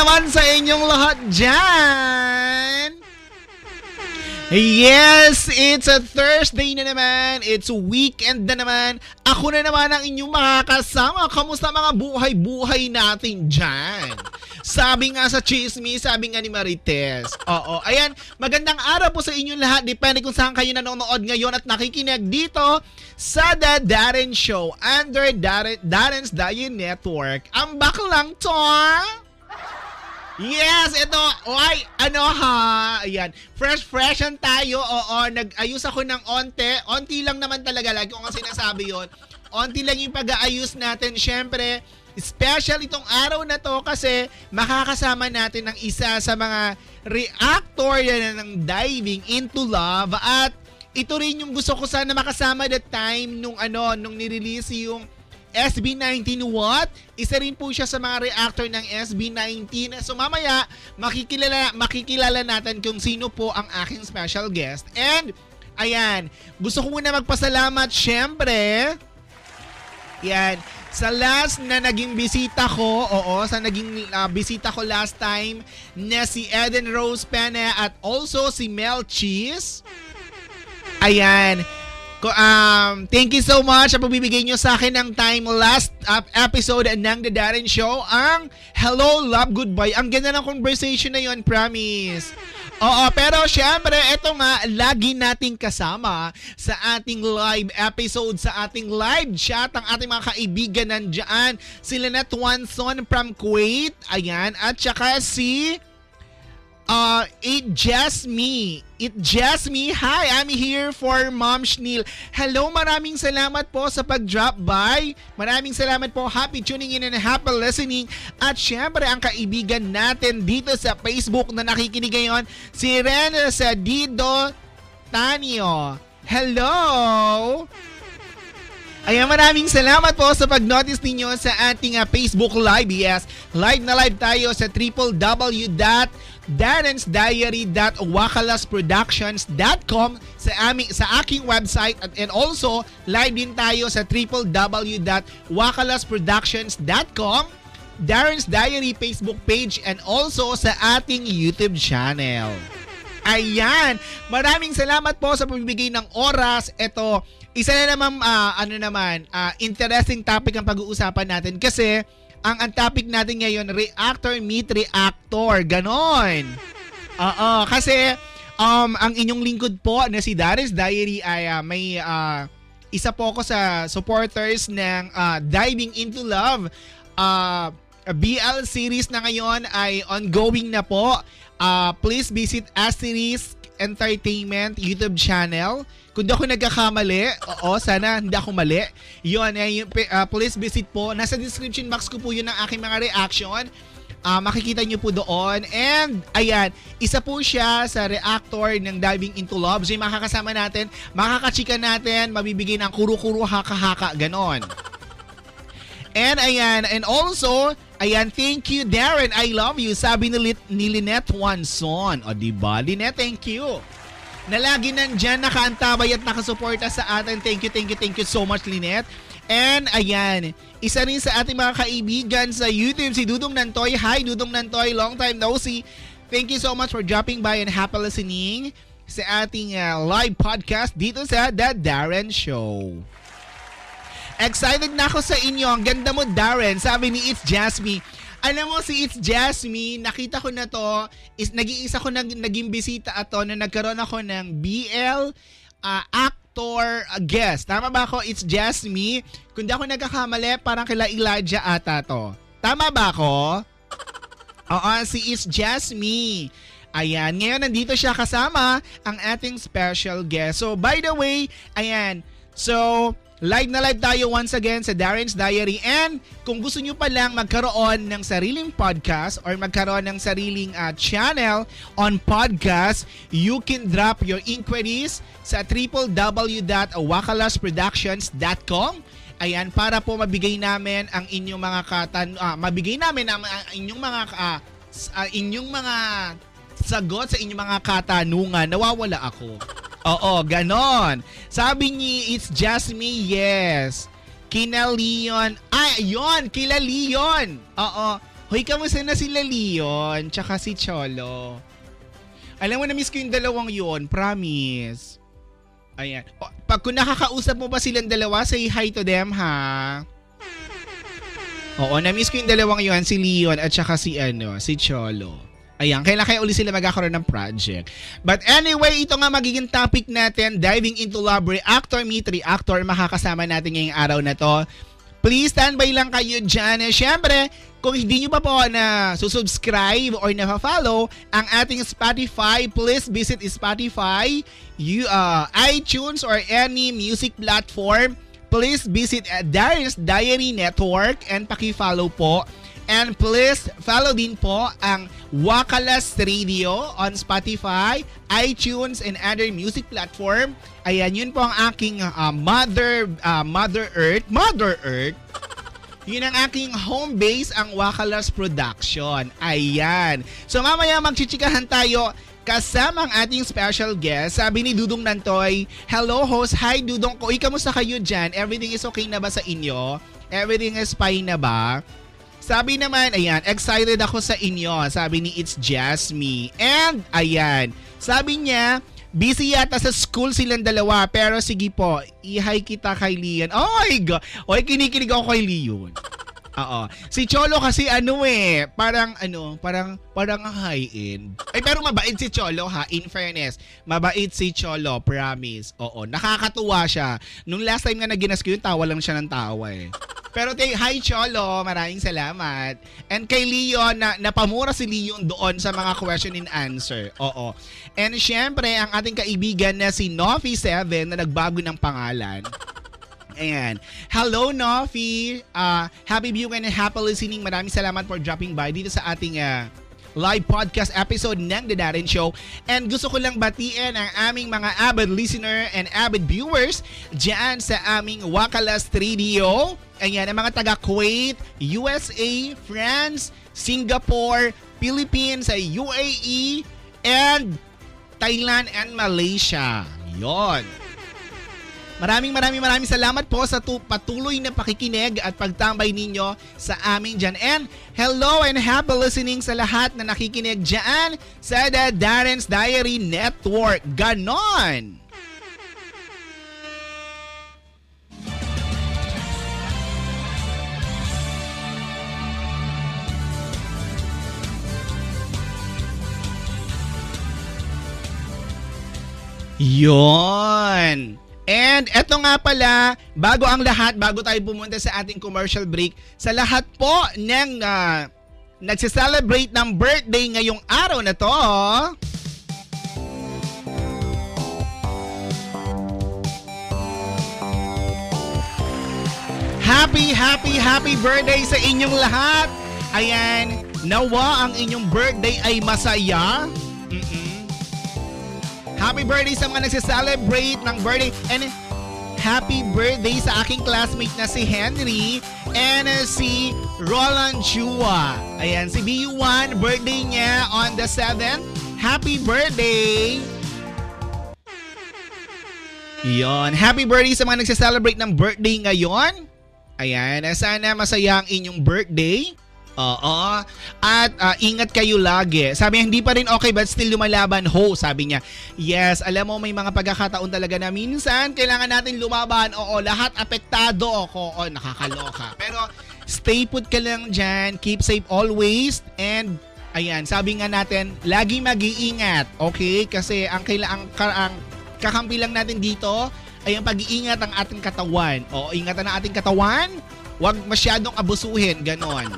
naman sa inyong lahat dyan. Yes, it's a Thursday na naman. It's weekend na naman. Ako na naman ang inyong makakasama. Kamusta mga buhay-buhay natin dyan? Sabi nga sa chismis, sabi nga ni Marites. Oo, ayan, magandang araw po sa inyong lahat. Depende kung saan kayo nanonood ngayon at nakikinig dito sa The Darren Show under Darren, Darren's Diet Network. Ang baklang to! Yes, ito. Oy, ano ha? Ayan. Fresh, fresh tayo. Oo, nag-ayos ako ng onte. Onti lang naman talaga. Lagi ko nga sinasabi yon. Onti lang yung pag-aayos natin. Siyempre, special itong araw na to kasi makakasama natin ng isa sa mga reactor yan ng diving into love at ito rin yung gusto ko sana makasama that time nung ano nung ni-release yung SB19 what? Isa rin po siya sa mga reactor ng SB19. So mamaya, makikilala, makikilala natin kung sino po ang aking special guest. And, ayan, gusto ko muna magpasalamat syempre. Yan, sa last na naging bisita ko, oo, sa naging uh, bisita ko last time na si Eden Rose Pena at also si Mel Cheese. Ayan, Um, thank you so much sa pagbibigay nyo sa akin ng time last episode ng The Darren Show. Ang Hello, Love, Goodbye. Ang ganda ng conversation na yon promise. Oo, pero syempre, ito nga, lagi nating kasama sa ating live episode, sa ating live chat, ang ating mga kaibigan nandyan. Sila na Twanson from Kuwait, ayan, at saka si Uh, it just me. It just me. Hi, I'm here for Mom Schneel. Hello, maraming salamat po sa pag-drop by. Maraming salamat po. Happy tuning in and happy listening. At syempre, ang kaibigan natin dito sa Facebook na nakikinig ngayon, si Ren sa Dido Tanio. Hello! Ayan, maraming salamat po sa pag-notice ninyo sa ating uh, Facebook Live. Yes, live na live tayo sa www darrensdiary.wakalasproductions.com sa aming sa aking website at and also live din tayo sa www.wakalasproductions.com Darren's Diary Facebook page and also sa ating YouTube channel. Ayan, maraming salamat po sa pagbibigay ng oras. Ito, isa na naman uh, ano naman, uh, interesting topic ang pag-uusapan natin kasi ang ang topic natin ngayon, reactor meet reactor. Ganon. Oo, kasi um, ang inyong lingkod po na si Darius Diary ay uh, may uh, isa po ako sa supporters ng uh, Diving into Love. Uh, BL series na ngayon ay ongoing na po. Uh, please visit Asterisk Entertainment YouTube channel. Kung di ako nagkakamali, oo, sana hindi ako mali. Yun, eh, uh, please visit po. Nasa description box ko po yun ng aking mga reaction. Uh, makikita nyo po doon. And, ayan, isa po siya sa reactor ng Diving into Love. So, yung makakasama natin, makakachika natin, mabibigay ng kuro-kuro haka-haka, ganon. And, ayan, and also, ayan, thank you, Darren, I love you, sabi ni, ni Lynette Wanson. O, diba? Lynette, thank you na lagi nandyan nakaantabay at nakasuporta sa atin. Thank you, thank you, thank you so much, Lynette. And ayan, isa rin sa ating mga kaibigan sa YouTube, si Dudong Nantoy. Hi, Dudong Nantoy. Long time no see. Thank you so much for dropping by and happy listening sa ating uh, live podcast dito sa The Darren Show. Excited na ako sa inyo. Ang ganda mo, Darren. Sabi ni It's Jasmine. Alam mo si It's Jasmine, nakita ko na to, is nag-iisa ko nag, naging bisita ato na nagkaroon ako ng BL uh, actor uh, guest. Tama ba ako? It's Jasmine. Kung di ako nagkakamali, parang kila Elijah ata to. Tama ba ako? Oo, si It's Jasmine. Ayan, ngayon nandito siya kasama ang ating special guest. So, by the way, ayan, so, Live na live tayo once again sa Darren's Diary and kung gusto nyo pa lang magkaroon ng sariling podcast or magkaroon ng sariling uh, channel on podcast, you can drop your inquiries sa www.wakalasproductions.com Ayan, para po mabigay namin ang inyong mga katan uh, mabigay namin ang, inyong mga uh, inyong mga sagot sa inyong mga katanungan. Nawawala ako. Oo, ganon. Sabi ni It's Just Me, yes. Kina Leon. Ay, yon, kila Leon. Oo. Hoy, kamusta na sila Leon? Tsaka si Cholo. Alam mo, na-miss ko yung dalawang yon Promise. Ayan. O, pag kung nakakausap mo ba silang dalawa, say hi to them, ha? Oo, na-miss ko yung dalawang yon si Leon at saka si, ano, si Cholo. Ayan, kailan kaya uli sila magkakaroon ng project. But anyway, ito nga magiging topic natin, diving into love reactor, meet reactor, makakasama natin ngayong araw na to. Please standby lang kayo dyan. Siyempre, kung hindi nyo pa po na susubscribe or na-follow ang ating Spotify, please visit Spotify, you, uh, iTunes or any music platform. Please visit uh, Diary Network and paki-follow po And please follow din po ang Wakalas Radio on Spotify, iTunes, and other music platform. Ayan, yun po ang aking uh, Mother uh, Mother Earth. Mother Earth. Yun ang aking home base, ang Wakalas Production. Ayan. So mamaya magchichikahan tayo kasama ang ating special guest. Sabi ni Dudong Nantoy, Hello host, hi Dudong ko. Uy, kamusta kayo dyan? Everything is okay na ba sa inyo? Everything is fine na ba? Sabi naman, ayan, excited ako sa inyo. Sabi ni It's Me. And, ayan, sabi niya, busy yata sa school silang dalawa. Pero sige po, ihay kita kay Leon. Oh my God! Oy, kinikilig ako kay Leon. Oo. Si Cholo kasi ano eh, parang ano, parang parang high-end. Ay pero mabait si Cholo ha, in fairness. Mabait si Cholo, promise. Oo, nakakatuwa siya. Nung last time nga naginas ko yun, tawa lang siya ng tawa eh. Pero tay, hi Cholo, maraming salamat. And kay Leon, na, napamura si Leon doon sa mga question and answer. Oo. And syempre, ang ating kaibigan na si Nofi7 na nagbago ng pangalan. Ayan. Hello, Nofi. Uh, happy viewing and happy listening. Maraming salamat for dropping by dito sa ating uh, live podcast episode ng The Darren Show. And gusto ko lang batiin ang aming mga avid listener and avid viewers dyan sa aming Wakalas 3DO. Ayan, ang mga taga Kuwait, USA, France, Singapore, Philippines, UAE, and Thailand and Malaysia. Yon. Maraming maraming maraming salamat po sa tu- patuloy na pakikinig at pagtambay ninyo sa amin dyan. And hello and happy listening sa lahat na nakikinig dyan sa The Darren's Diary Network. Ganon! Yon! And eto nga pala, bago ang lahat, bago tayo pumunta sa ating commercial break, sa lahat po ng uh, nagse-celebrate ng birthday ngayong araw na to, Happy, happy, happy birthday sa inyong lahat! Ayan, nawa ang inyong birthday ay masaya. Mm-mm. Happy birthday sa mga nagse-celebrate ng birthday. And happy birthday sa aking classmate na si Henry and si Roland Chua. Ayan, si BU1, birthday niya on the 7th. Happy birthday! Yon, happy birthday sa mga nagse-celebrate ng birthday ngayon. Ayan, sana masaya ang inyong birthday. Oo. At uh, ingat kayo lagi. Sabi niya, hindi pa rin okay but still lumalaban ho. Sabi niya, yes, alam mo may mga pagkakataon talaga na minsan kailangan natin lumaban. Oo, lahat apektado ako. Oo, nakakaloka. Pero stay put ka lang dyan. Keep safe always. And ayan, sabi nga natin, lagi mag-iingat. Okay? Kasi ang, kailangan, ang, ang kakampi lang natin dito ay ang pag-iingat ng ating katawan. O, ingatan ng ating katawan. Huwag masyadong abusuhin. Ganon.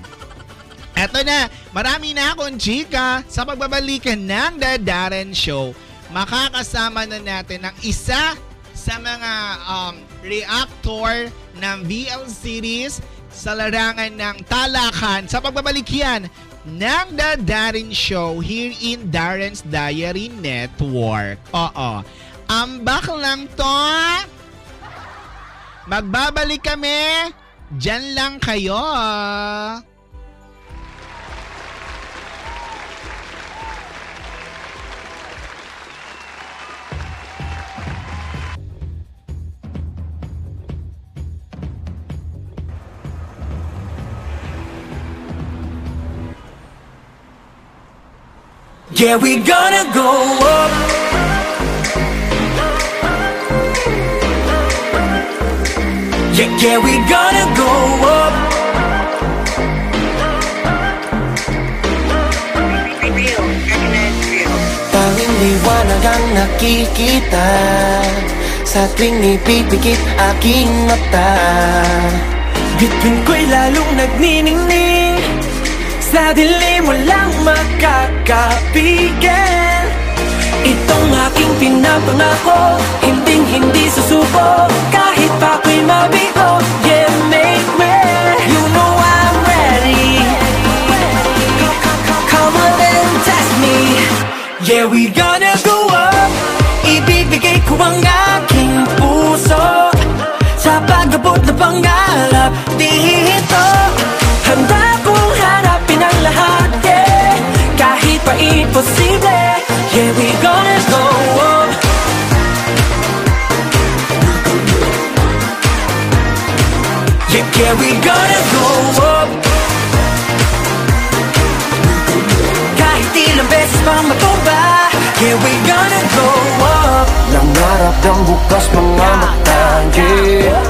Eto na, marami na akong chika sa pagbabalikan ng The Darren Show. Makakasama na natin ang isa sa mga um, reactor ng VL series sa larangan ng talakan sa pagbabalik yan ng The Darren Show here in Darren's Diary Network. Oo. Ambak lang to. Magbabalik kami. Diyan lang kayo. Yeah, we gonna go up. Yeah, yeah, we gonna go up. Tanging liwanag ang nakikita Sa tuwing ipipikit aking mata Bituin ko'y lalong nagniningning Walang makakapigil Itong aking pinapangako Hinding hindi susuko. Kahit pa ako'y mabigo Yeah, make me. You know I'm ready. Come on and test me. Yeah, we gonna go up. Ibibigay ko ang aking puso. Sa pag-abot na dito Handa kong imposible. Yeah, we gonna go. Up Yeah, yeah, we gonna go. Up Kahit ilang beses pang matumba Yeah, we gonna go. Up Nangarap ng bukas mga mata yeah.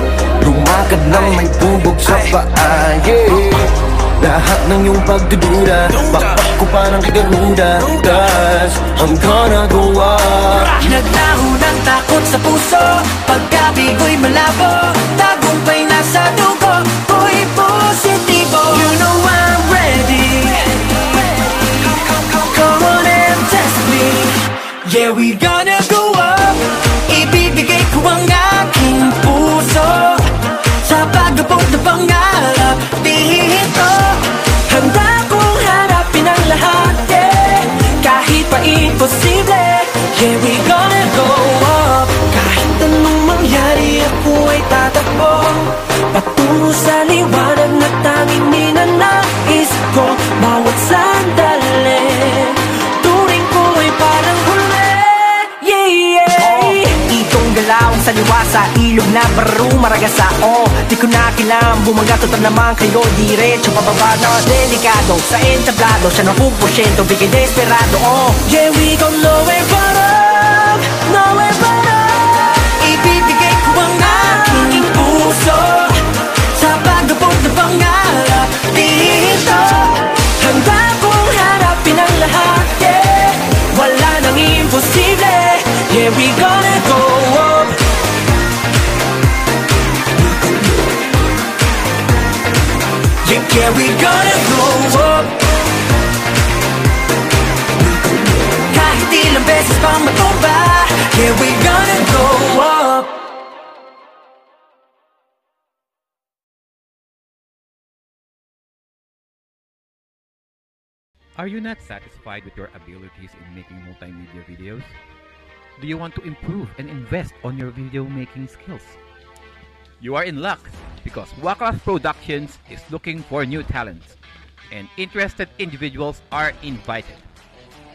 Lumakad ng may tubog sa paa yeah. Lahat ng iyong pagdududa Bakbak ko pa ng kagaruda Cause I'm gonna go up Naglaho ng takot sa puso. Pagkabigo'y malabo. Tagumpay na sa dugo. Ko'y positibo. You know I'm ready. Come on and test me. Yeah, we gonna go up. Ibibigay ko ang aking puso. Sa pag-abot na pangarap imposible. Yeah, we gonna go up. Kahit anong mangyari ako ay tatakbo. Patungo sa liwanag na tanging ninanais ko. Bawat sandali sa liwa sa ilog na baro maragasa. Oh, di ko na kailangan bumaga Total naman kayo diretso pababa na delikado. Sa entablado siya ng pupusyento Bigay desperado. Oh, yeah we go nowhere but up Nowhere but up. Ibibigay ko ang aking puso Sa pag-abot na pangarap. Dito Handa kong harapin ang lahat yeah. Wala nang imposible Yeah, we gonna go up Yeah, we gonna go up Kahit ilang beses pang matumba Yeah, we gonna go up Are you not satisfied with your abilities in making multimedia videos? Do you want to improve and invest on your video making skills? You are in luck because Wakalas Productions is looking for new talents and interested individuals are invited.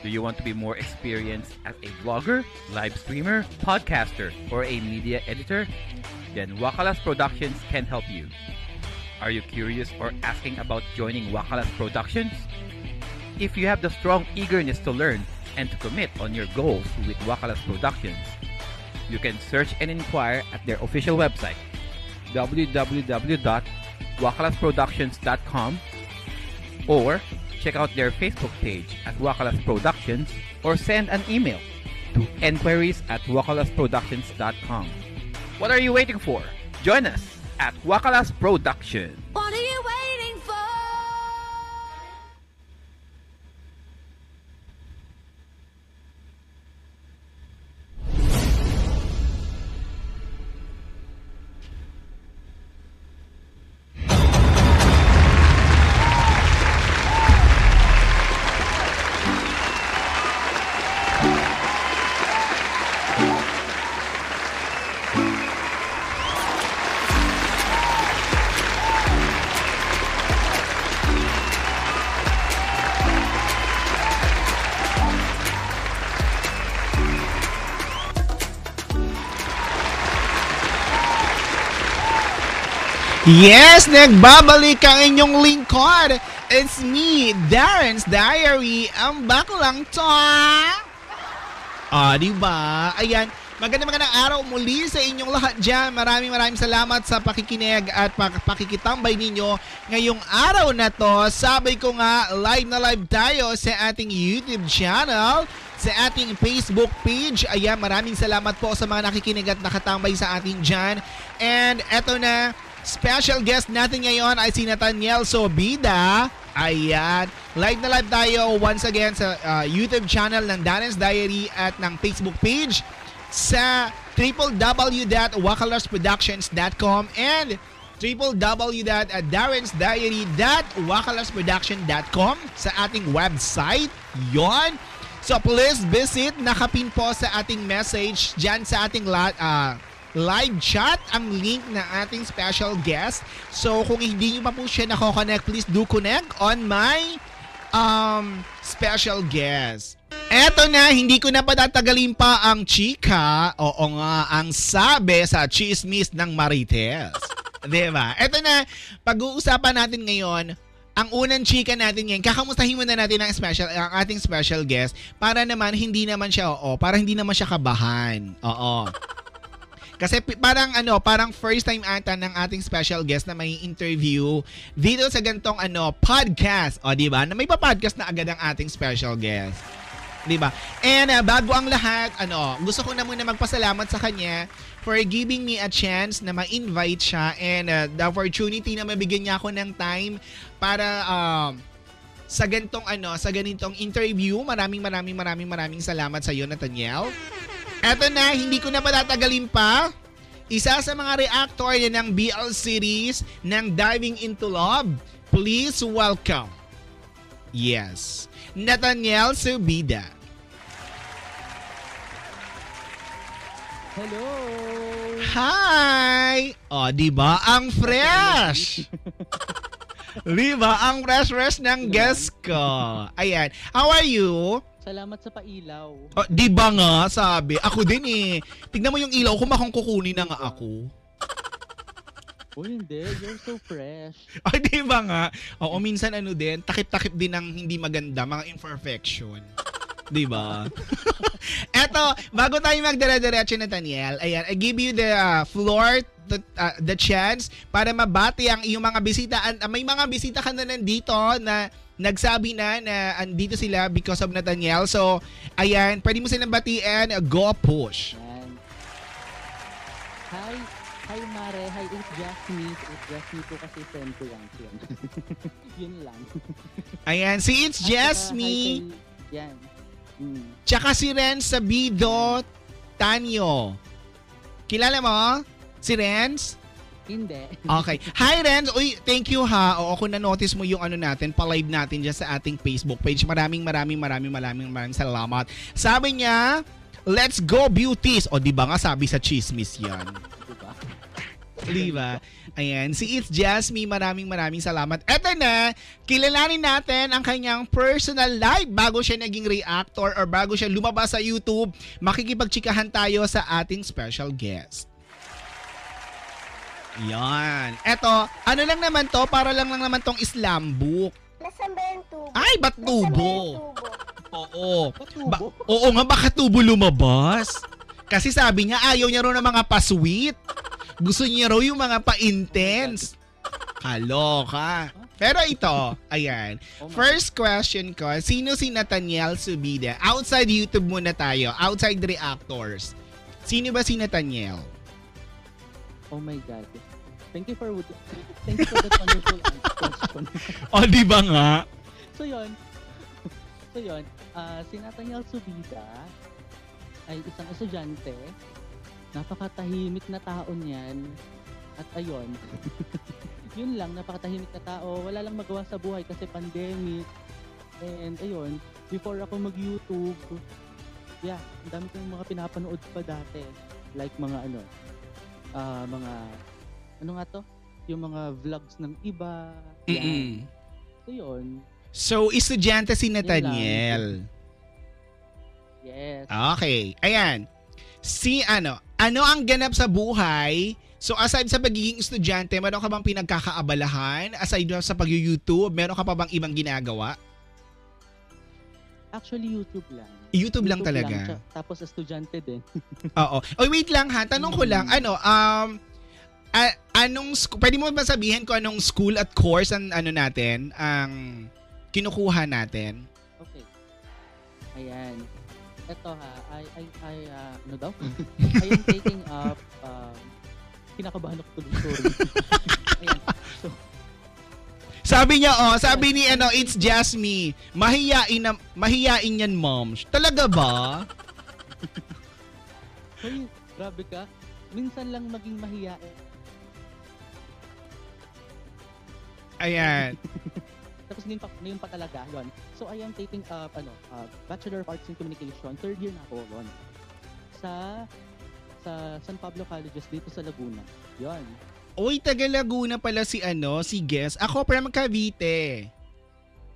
Do you want to be more experienced as a vlogger, live streamer, podcaster, or a media editor? Then Wakalas Productions can help you. Are you curious or asking about joining Wakalas Productions? If you have the strong eagerness to learn and to commit on your goals with Wakalas Productions, you can search and inquire at their official website www.wakalasproductions.com or check out their Facebook page at Wakalas Productions or send an email to enquiries at wakalasproductions.com. What are you waiting for? Join us at Wakalas Production. What are you waiting Yes, nagbabalik ang inyong lingkod, It's me, Darren's Diary. Ang back lang to. Ah, di ba? Ayan. Magandang magandang araw muli sa inyong lahat dyan. Maraming maraming salamat sa pakikinig at pak- pakikitambay ninyo ngayong araw na to. Sabay ko nga, live na live tayo sa ating YouTube channel, sa ating Facebook page. Ayan, maraming salamat po sa mga nakikinig at nakatambay sa ating dyan. And eto na, special guest natin ngayon ay si Nathaniel Sobida. Ayan. Live na live tayo once again sa uh, YouTube channel ng Darren's Diary at ng Facebook page sa www.wakalasproductions.com and www.darrensdiary.wakalasproduction.com sa ating website. Yon. So please visit, nakapin po sa ating message dyan sa ating la- ah, live chat ang link ng ating special guest. So kung hindi nyo pa po siya nako-connect, please do connect on my um, special guest. Eto na, hindi ko na patatagalin pa ang chika. Oo nga, ang sabi sa chismis ng Marites. diba? Eto na, pag-uusapan natin ngayon, ang unang chika natin ngayon, kakamustahin muna natin ang special ang ating special guest para naman hindi naman siya oo, para hindi naman siya kabahan. Oo. Kasi parang ano, parang first time ata ng ating special guest na may interview dito sa gantong ano, podcast. O, di ba? Na may pa-podcast na agad ang ating special guest. 'di ba? And uh, bago ang lahat, ano, gusto ko na muna magpasalamat sa kanya for giving me a chance na ma-invite siya and uh, the opportunity na mabigyan niya ako ng time para um, sa ganitong ano, sa ganitong interview. Maraming maraming maraming maraming salamat sa iyo, Nathaniel. Eto na, hindi ko na patatagalin pa. Isa sa mga reactor na ng BL series ng Diving into Love. Please welcome. Yes. Nathaniel Subida. Hello! Hi! O, di ba? Ang fresh! di ba? Ang fresh-fresh ng guest ko. Ayan. How are you? Salamat sa pailaw. O, di ba nga, sabi? Ako din eh. Tignan mo yung ilaw ko, makang kukunin na nga ako. Uy, hindi. You're so fresh. Ay, di ba nga? Oo, minsan ano din, takip-takip din ng hindi maganda, mga imperfection. Di ba? Eto, bago tayo magdire-diretso na Daniel, ayan, I give you the uh, floor, the, uh, the chance para mabati ang iyong mga bisita. And, uh, may mga bisita ka na nandito na nagsabi na na andito sila because of Nathaniel. So, ayan, pwede mo silang batiin. Go push. Yan. Hi! Hi, Mare. Hi, it's just me. It's just me po kasi friend ko yan. Yun, Yun lang. Ayan, si It's Just Me. Yan. Mm. Tsaka si Renz Sabido Tanyo. Kilala mo? Si Renz? Hindi. Okay. Hi Renz. Uy, thank you ha. Oo, kung na-notice mo yung ano natin, pa-live natin dyan sa ating Facebook page. Maraming maraming maraming maraming maraming salamat. Sabi niya, let's go beauties. O di ba nga sabi sa chismis yan. Di ba? Ayan. Si It's Jasmine, maraming maraming salamat. Eto na, kilalanin natin ang kanyang personal life bago siya naging reactor or bago siya lumabas sa YouTube. Makikipagchikahan tayo sa ating special guest. Yan. Eto, ano lang naman to? Para lang lang naman tong Islam book. Nasaan ba yung tubo? Ay, ba't tubo? Oo. Patubo. Ba- oo nga, baka tubo lumabas. Kasi sabi niya, ayaw niya raw ng mga pa-sweet. Gusto niya raw yung mga pa-intense. Kaloka. Pero ito, ayan. Oh First question ko, sino si Nathaniel Subida? Outside YouTube muna tayo. Outside reactors. Sino ba si Nathaniel? Oh my God. Thank you for thank you for that wonderful question. O, di ba nga? so yun. So yun, ah si Nathaniel Subida ay isang estudyante. Napakatahimik na tao niyan. At ayun, yun lang, napakatahimik na tao. Wala lang magawa sa buhay kasi pandemic. And ayun, before ako mag-YouTube, yeah, ang dami kong mga pinapanood pa dati. Like mga ano, ah mga, ano nga to? Yung mga vlogs ng iba. Yan. Mm-mm. So yun, So, estudyante si Nathaniel. yes. Okay. Ayan. Si ano, ano ang ganap sa buhay So aside sa pagiging estudyante, meron ka bang pinagkakaabalahan? Aside sa pag-YouTube, meron ka pa bang ibang ginagawa? Actually, YouTube lang. YouTube, lang talaga. tsaka- tapos estudyante din. Oo. Oy, wait lang ha. Tanong ko lang, ano, um, a- anong, pwede mo ba sabihin ko anong school at course ang ano natin, ang kinukuha natin? Okay. Ayan. Ito ha, I, I, I, ah, ano daw? I am taking up, um, kinakabahan ako tuloy, sorry. Ayan. So, Sabi niya, oh, sabi ni ano, it's just me. Mahiyain na, mahiyain yan, mom. Talaga ba? Hoy, grabe ka. Minsan lang maging mahiyain. Ayan. Tapos ngayon pa, ngayon pa talaga, yun. So, I am taking up, ano, uh, Bachelor of Arts in Communication. Third year na ako, yun. Sa, sa San Pablo Colleges dito sa Laguna. Yun. Uy, taga Laguna pala si ano, si Guess. Ako from Cavite.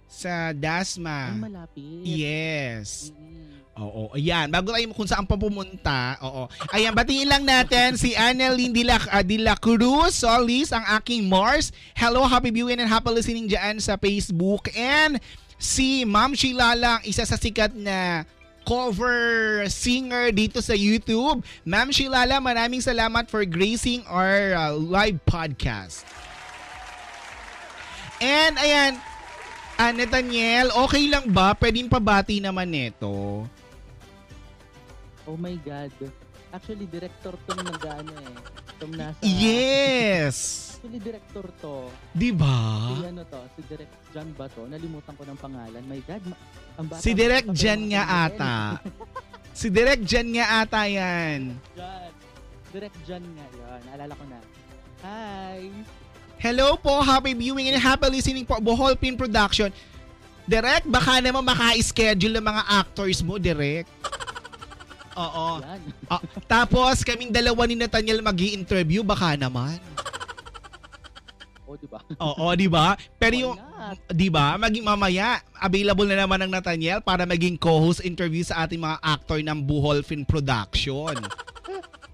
Sa Ay, Dasma. malapit. Yes. Mm-mm. Oo, ayan. Bago tayo kung saan pa pumunta. Oo. Ayan, batiin lang natin si Annalyn de la, uh, de la Cruz Solis, ang aking Mars. Hello, happy viewing and happy listening dyan sa Facebook. And si Ma'am Shilala, ang isa sa sikat na cover singer dito sa YouTube. Ma'am Shilala, maraming salamat for gracing our uh, live podcast. And ayan, ah, Nathaniel, okay lang ba? Pwedeng pabati naman nito. Oh my God. Actually, director tong nag-ano eh. Tong nasa... Yes! Actually, director to. Di Si ba? ano to, si Direct John ba to? Nalimutan ko ng pangalan. My God, ma- ang bata. Si pa Jan nga ata. Si Direk Jan nga ata yan. John. Direct John nga yun. Naalala ko na. Hi! Hello po, happy viewing and happy listening po. Bohol Pin Production. Direk, baka naman maka-schedule ng mga actors mo, Direk. Oo. Ah, tapos, kaming dalawa ni Nathaniel mag interview baka naman. O, di ba? Oo, di ba? Pero Why yung, not? di ba, maging mamaya, available na naman ng Nathaniel para maging co-host interview sa ating mga actor ng Buhol Film Production.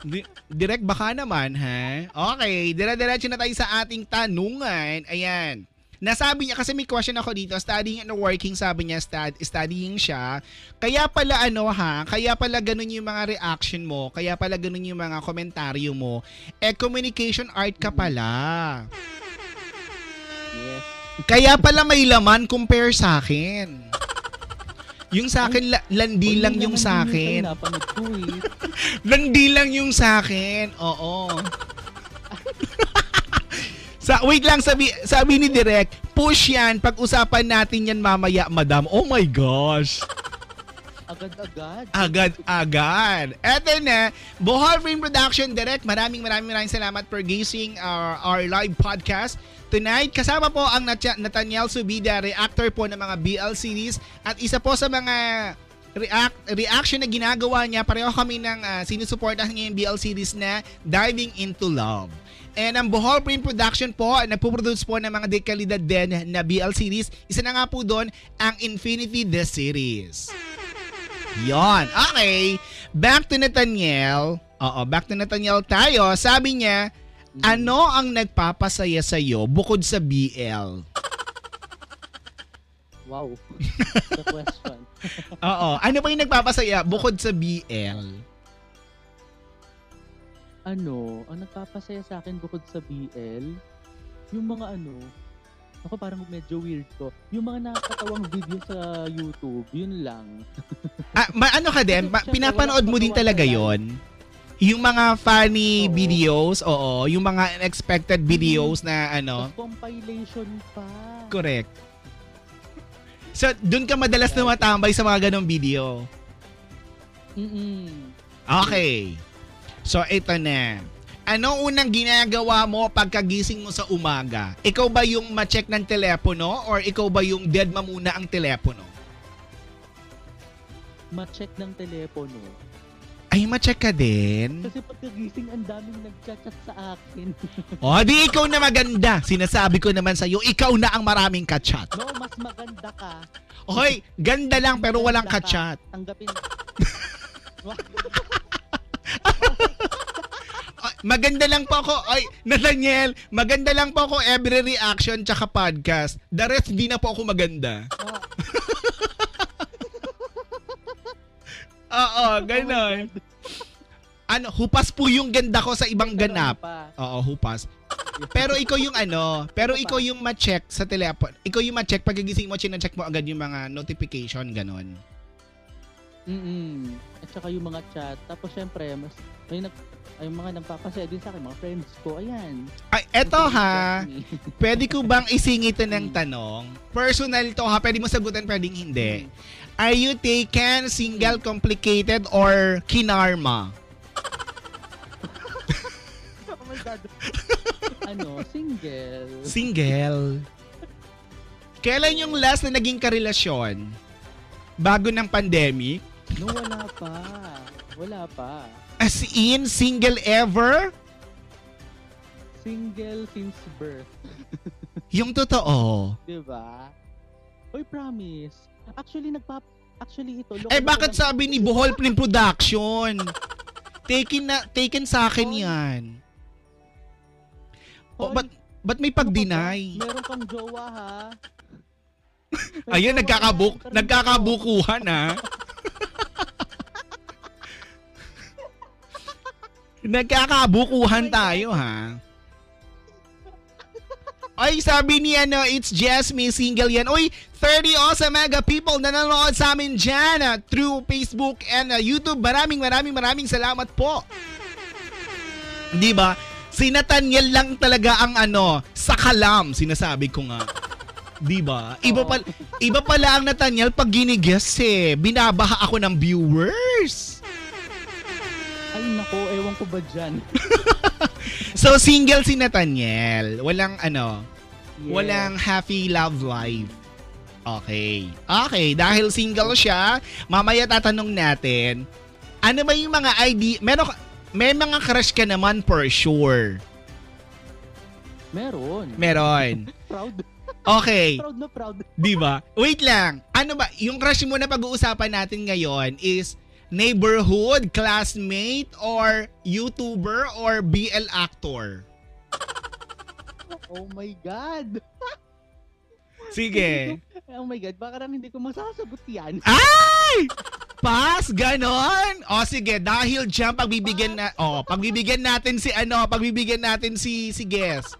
Di, direct baka naman, ha? Okay, dire-diretso na tayo sa ating tanungan. Ayan. Nasabi niya, kasi may question ako dito, studying and working, sabi niya, stud, studying siya. Kaya pala ano ha, kaya pala ganun yung mga reaction mo, kaya pala ganun yung mga komentaryo mo. Eh, communication art ka pala. Yes. Kaya pala may laman compare sa akin. Yung sa akin, la- landi Uy, lang yung sa akin. eh. Landi lang yung sa akin. Oo. sa wait lang sabi sabi ni Direk, push yan pag-usapan natin yan mamaya, madam. Oh my gosh. Agad-agad. Agad-agad. Eto na, Bohol Film Production Direct. Maraming maraming maraming salamat for gazing our, our live podcast. Tonight, kasama po ang Nat- Nathaniel Subida, reactor po ng mga BL series at isa po sa mga react reaction na ginagawa niya. Pareho kami ng uh, sinusuportahan niya yung BL series na Diving into Love. And ang Bohol Film Production po, nagpo-produce po ng mga dekalidad din na BL series. Isa na nga po doon ang Infinity The Series. Yon. Okay. Back to Nathaniel. Oo, back to Nathaniel tayo. Sabi niya, ano ang nagpapasaya sa iyo bukod sa BL? Wow. The question. Oo. Ano pa yung nagpapasaya bukod sa BL? Ano, ang nagpapasaya sa akin bukod sa BL, yung mga ano, ako parang medyo weird to. Yung mga nakakatawang video sa YouTube, yun lang. Ah, ma- ano ka din? Ma- pinapanood mo din talaga yon Yung mga funny Oo. videos, oo. Yung mga unexpected videos na ano. Tapos compilation pa. Correct. So, dun ka madalas na matambay sa mga ganong video. Mm-mm. Okay. So, ito na. Ano unang ginagawa mo pagkagising mo sa umaga? Ikaw ba yung ma-check ng telepono or ikaw ba yung dead ma muna ang telepono? Ma-check ng telepono. Ay, ma-check ka din? Kasi pagkagising, ang daming nagchat-chat sa akin. O, di ikaw na maganda. Sinasabi ko naman sa'yo, ikaw na ang maraming kachat. no, mas maganda ka. Hoy, ganda lang pero walang kachat. Tanggapin. Maganda lang po ako. Ay, Nathaniel, maganda lang po ako every reaction tsaka podcast. The rest, di na po ako maganda. Ah, Oo, ganon. Ano, hupas po yung ganda ko sa ibang ano ganap. Oo, hupas. Pero ikaw yung ano, pero Ano ikaw yung ma-check sa telephone. Ikaw yung ma-check pag gigising mo, chine-check mo agad yung mga notification, ganon. Mm-mm. At saka yung mga chat. Tapos syempre, mas may nag ay mga nagpapasaya din sa akin, mga friends ko. Ayan. Ay, eto ha, pwede ko bang isingit ng tanong? Personal to ha, pwede mo sagutan, pwedeng hindi. Are you taken, single, complicated, or kinarma? oh my God. ano, single. Single. Kailan yung last na naging karelasyon? Bago ng pandemic? No, wala pa. Wala pa. As in, single ever? Single since birth. Yung totoo. Di ba? Uy, promise. Actually, nagpap... Actually, ito... Eh, bakit sabi ni Bohol Film Production? Taken na, taken sa akin Hoy. yan. O, Hoy, ba't, ba't may pag-deny? Meron kang jowa, ha? Ayun, May jowa nagkakabuk, ka rin nagkakabukuhan ha. Nagkakabukuhan tayo ha. Ay, sabi ni ano, it's Jasmine, single yan. Uy, 30 awesome mega people na nanonood sa amin dyan ah, through Facebook and ah, YouTube. Maraming maraming maraming salamat po. Di ba? Si Nathaniel lang talaga ang ano, sa kalam, sinasabi ko nga. Di ba? Iba pa iba pala ang Nathaniel pag ginigas eh. Binabaha ako ng viewers. Ay, nako, ewan ko ba dyan? So single si Nathaniel. Walang ano, Yes. walang happy love life. Okay. Okay, dahil single siya, mamaya tatanong natin, ano ba yung mga ID, meron may mga crush ka naman for sure. Meron. Meron. Proud. Okay. Proud na proud. Di ba? Wait lang. Ano ba? Yung crush mo na pag-uusapan natin ngayon is neighborhood, classmate, or YouTuber, or BL actor? Oh my God. Sige. Oh my God, baka naman hindi ko masasagot yan. Ay! Pass, ganon. O sige, dahil dyan pagbibigyan na oh, pagbibigyan natin si ano, pagbibigyan natin si si guest.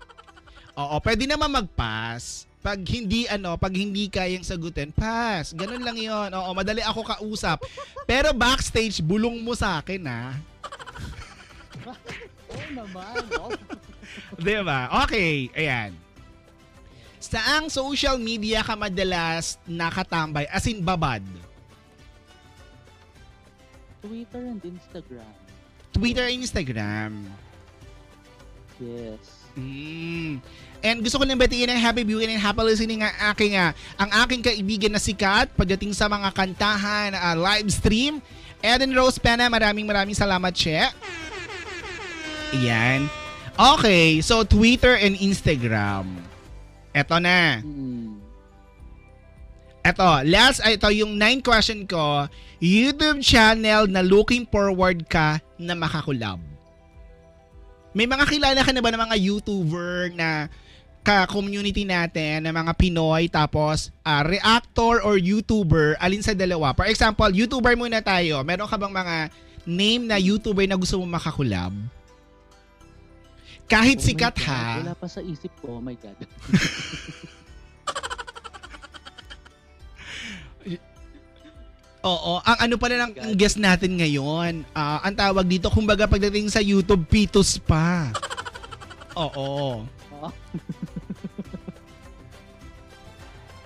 Oo, pwede naman mag-pass. Pag hindi ano, pag hindi kayang sagutin, pass. Ganun lang 'yon. Oo, madali ako kausap. Pero backstage bulong mo sa akin ha. Oo naman. Oh. Di ba? Okay, ayan. Saang social media ka madalas nakatambay? As in, babad. Twitter and Instagram. Twitter, Instagram. Yes. Mm. And gusto ko lang batiin ng happy viewing and happy listening ang aking, ah, ang aking kaibigan na sikat pagdating sa mga kantahan, ah, live stream. Eden Rose Pena, maraming maraming salamat, Che. Yan. Okay, so Twitter and Instagram. Eto na. Eto, last, ay, ito yung nine question ko. YouTube channel na looking forward ka na makakulab. May mga kilala ka na ba ng mga YouTuber na ka-community natin, na mga Pinoy, tapos ah, reactor or YouTuber, alin sa dalawa? For example, YouTuber muna tayo. Meron ka bang mga name na YouTuber na gusto mo makakulab? Kahit Oh sikat ha. Wala pa sa isip ko. Oh my God. Oo, ang ano pala ng ang guest natin ngayon, ah, ang tawag dito, kumbaga pagdating sa YouTube, pitos pa. Oo.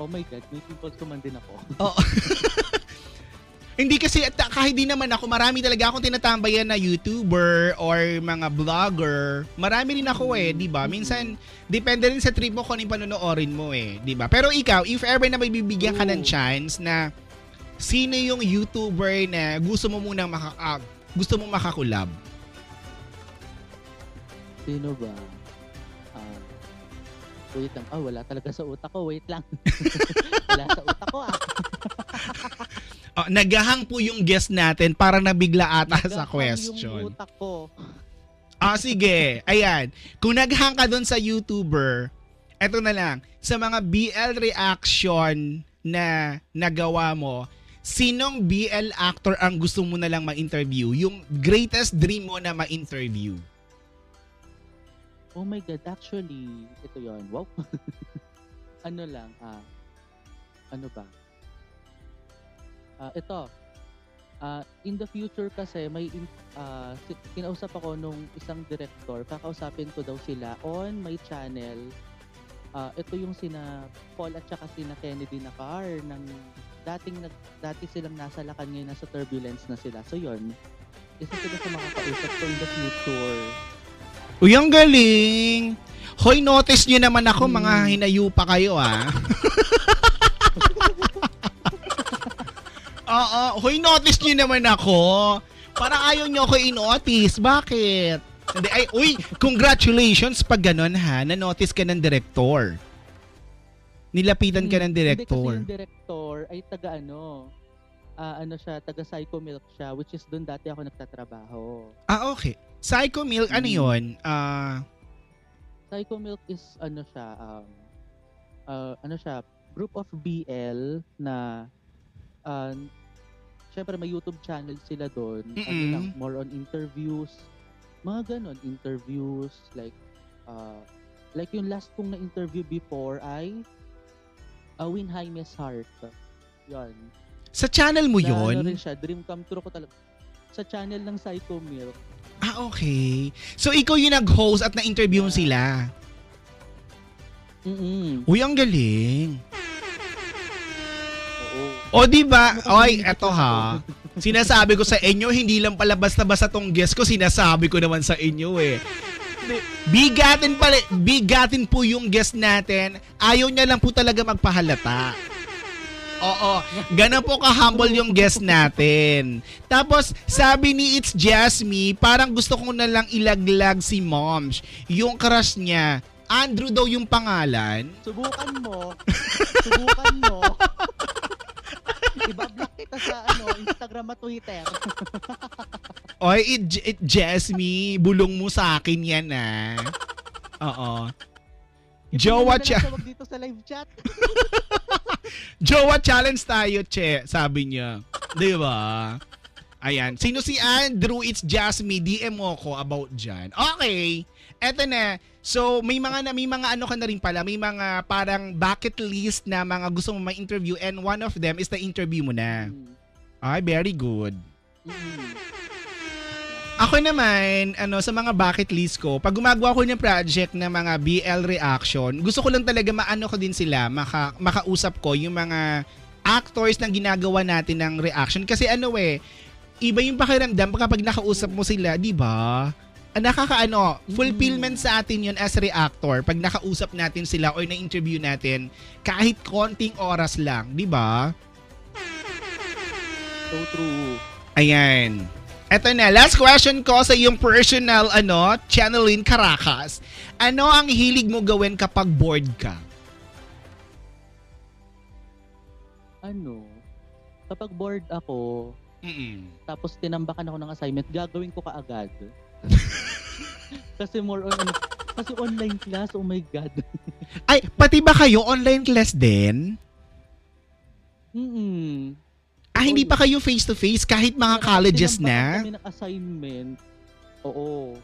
Oh my God, may pimples ko man din ako. Oo. Hindi kasi, at kahit di naman ako, marami talaga akong tinatambayan na YouTuber or mga vlogger. Marami rin ako eh, di ba? Minsan, depende rin sa trip mo kung ano panonoorin mo eh, di ba? Pero ikaw, if ever na may bibigyan ka ng chance na sino yung YouTuber na gusto mo munang maka, ah, gusto mo makakulab? Sino ba? Ah, wait lang. Ah, wala talaga sa utak ko. Wait lang. wala sa utak ko ah. Oh, nagahang po yung guest natin para nabigla ata sa Nagahang question. Yung utak ko. Ah, sige. Ayan. Kung naghang ka doon sa YouTuber, eto na lang. Sa mga BL reaction na nagawa mo, sinong BL actor ang gusto mo na lang ma-interview? Yung greatest dream mo na ma-interview? Oh my God, actually, ito yon Wow. ano lang, ah, ano ba? Ah, ito. Ah, in the future kasi may in, ah, kinausap ako nung isang director, kakausapin ko daw sila on my channel. Ah, ito yung sina Paul at saka sina Kennedy Nakar ng dating nag dati silang nasa Lacan ngayon nasa turbulence na sila. So yon. Isa sila sa mga kausap ko in the future. Uy, ang galing! Hoy, notice nyo naman ako, mga Hmm. hinayu pa kayo, ah. Oo, hoy, notice nyo naman ako. Para ayaw nyo ako in-notice. Bakit? Hindi, ay, uy, congratulations pag ganun ha, na-notice ka ng director. Nilapitan ka ng Hindi kasi director. yung director ay taga ano, ah, ano siya, taga Psycho Milk siya, which is doon dati ako nagtatrabaho. Ah, okay. Psycho Milk, ano Hmm. yun? Ah, Psycho Milk is ano siya, um, ah, ano siya, group of BL na uh, syempre may YouTube channel sila doon. Ano Mm-mm. lang, more on interviews. Mga ganon, interviews like uh, like yung last kong na-interview before ay uh, Win Jaime's Heart. Yun. sa channel mo Na ano yun? rin siya, dream come true ko talaga. Sa channel ng Psycho Milk. Ah, okay. So, ikaw yung nag-host at na-interview mo sila. Mm-mm. Uy, ang galing. Oo. O, di ba? Ano Oy, hindi eto ha. Sinasabi ko sa inyo, hindi lang pala basta-basta tong guest ko, sinasabi ko naman sa inyo eh. Bigatin pala, bigatin po yung guest natin. Ayaw niya lang po talaga magpahalata. Oo, ganun po ka-humble yung guest natin. Tapos, sabi ni It's Me, parang gusto ko na lang ilaglag si Moms. Yung crush niya, Andrew daw yung pangalan. Subukan mo. Subukan mo. Ibablock kita sa ano, Instagram at Twitter. Oy, it, it Jasmine, bulong mo sa akin yan ah. Oo. Jowa, Ipinili na lang cha- tawag dito sa live chat. Jowa challenge tayo, che, sabi niya. Di ba? Ayan. Sino si Andrew? It's Jasmine. DM mo ko about dyan. Okay. Eto na. So, may mga na, may mga ano ka na rin pala. May mga parang bucket list na mga gusto mo ma-interview and one of them is the interview mo na. Mm. Ay, very good. Mm. Ako naman, ano, sa mga bucket list ko, pag gumagawa ko ng project na mga BL reaction, gusto ko lang talaga maano ko din sila, maka, makausap ko yung mga actors na ginagawa natin ng reaction. Kasi ano eh, iba yung pakiramdam kapag nakausap mo sila, di ba? Nakakaano, fulfillment sa atin yun as reactor pag nakausap natin sila or na-interview natin kahit konting oras lang, di ba? So true. Ayan. Eto na, last question ko sa iyong personal, ano, Channeline Caracas. Ano ang hilig mo gawin kapag bored ka? Ano, kapag bored ako, Mm-mm. tapos tinambakan ako ng assignment, gagawin ko kaagad. kasi more on ano, kasi online class, oh my God. Ay, pati ba kayo online class din? Mm-mm. Ah, hindi pa kayo face-to-face kahit mga colleges na? kami ng assignment. Oo.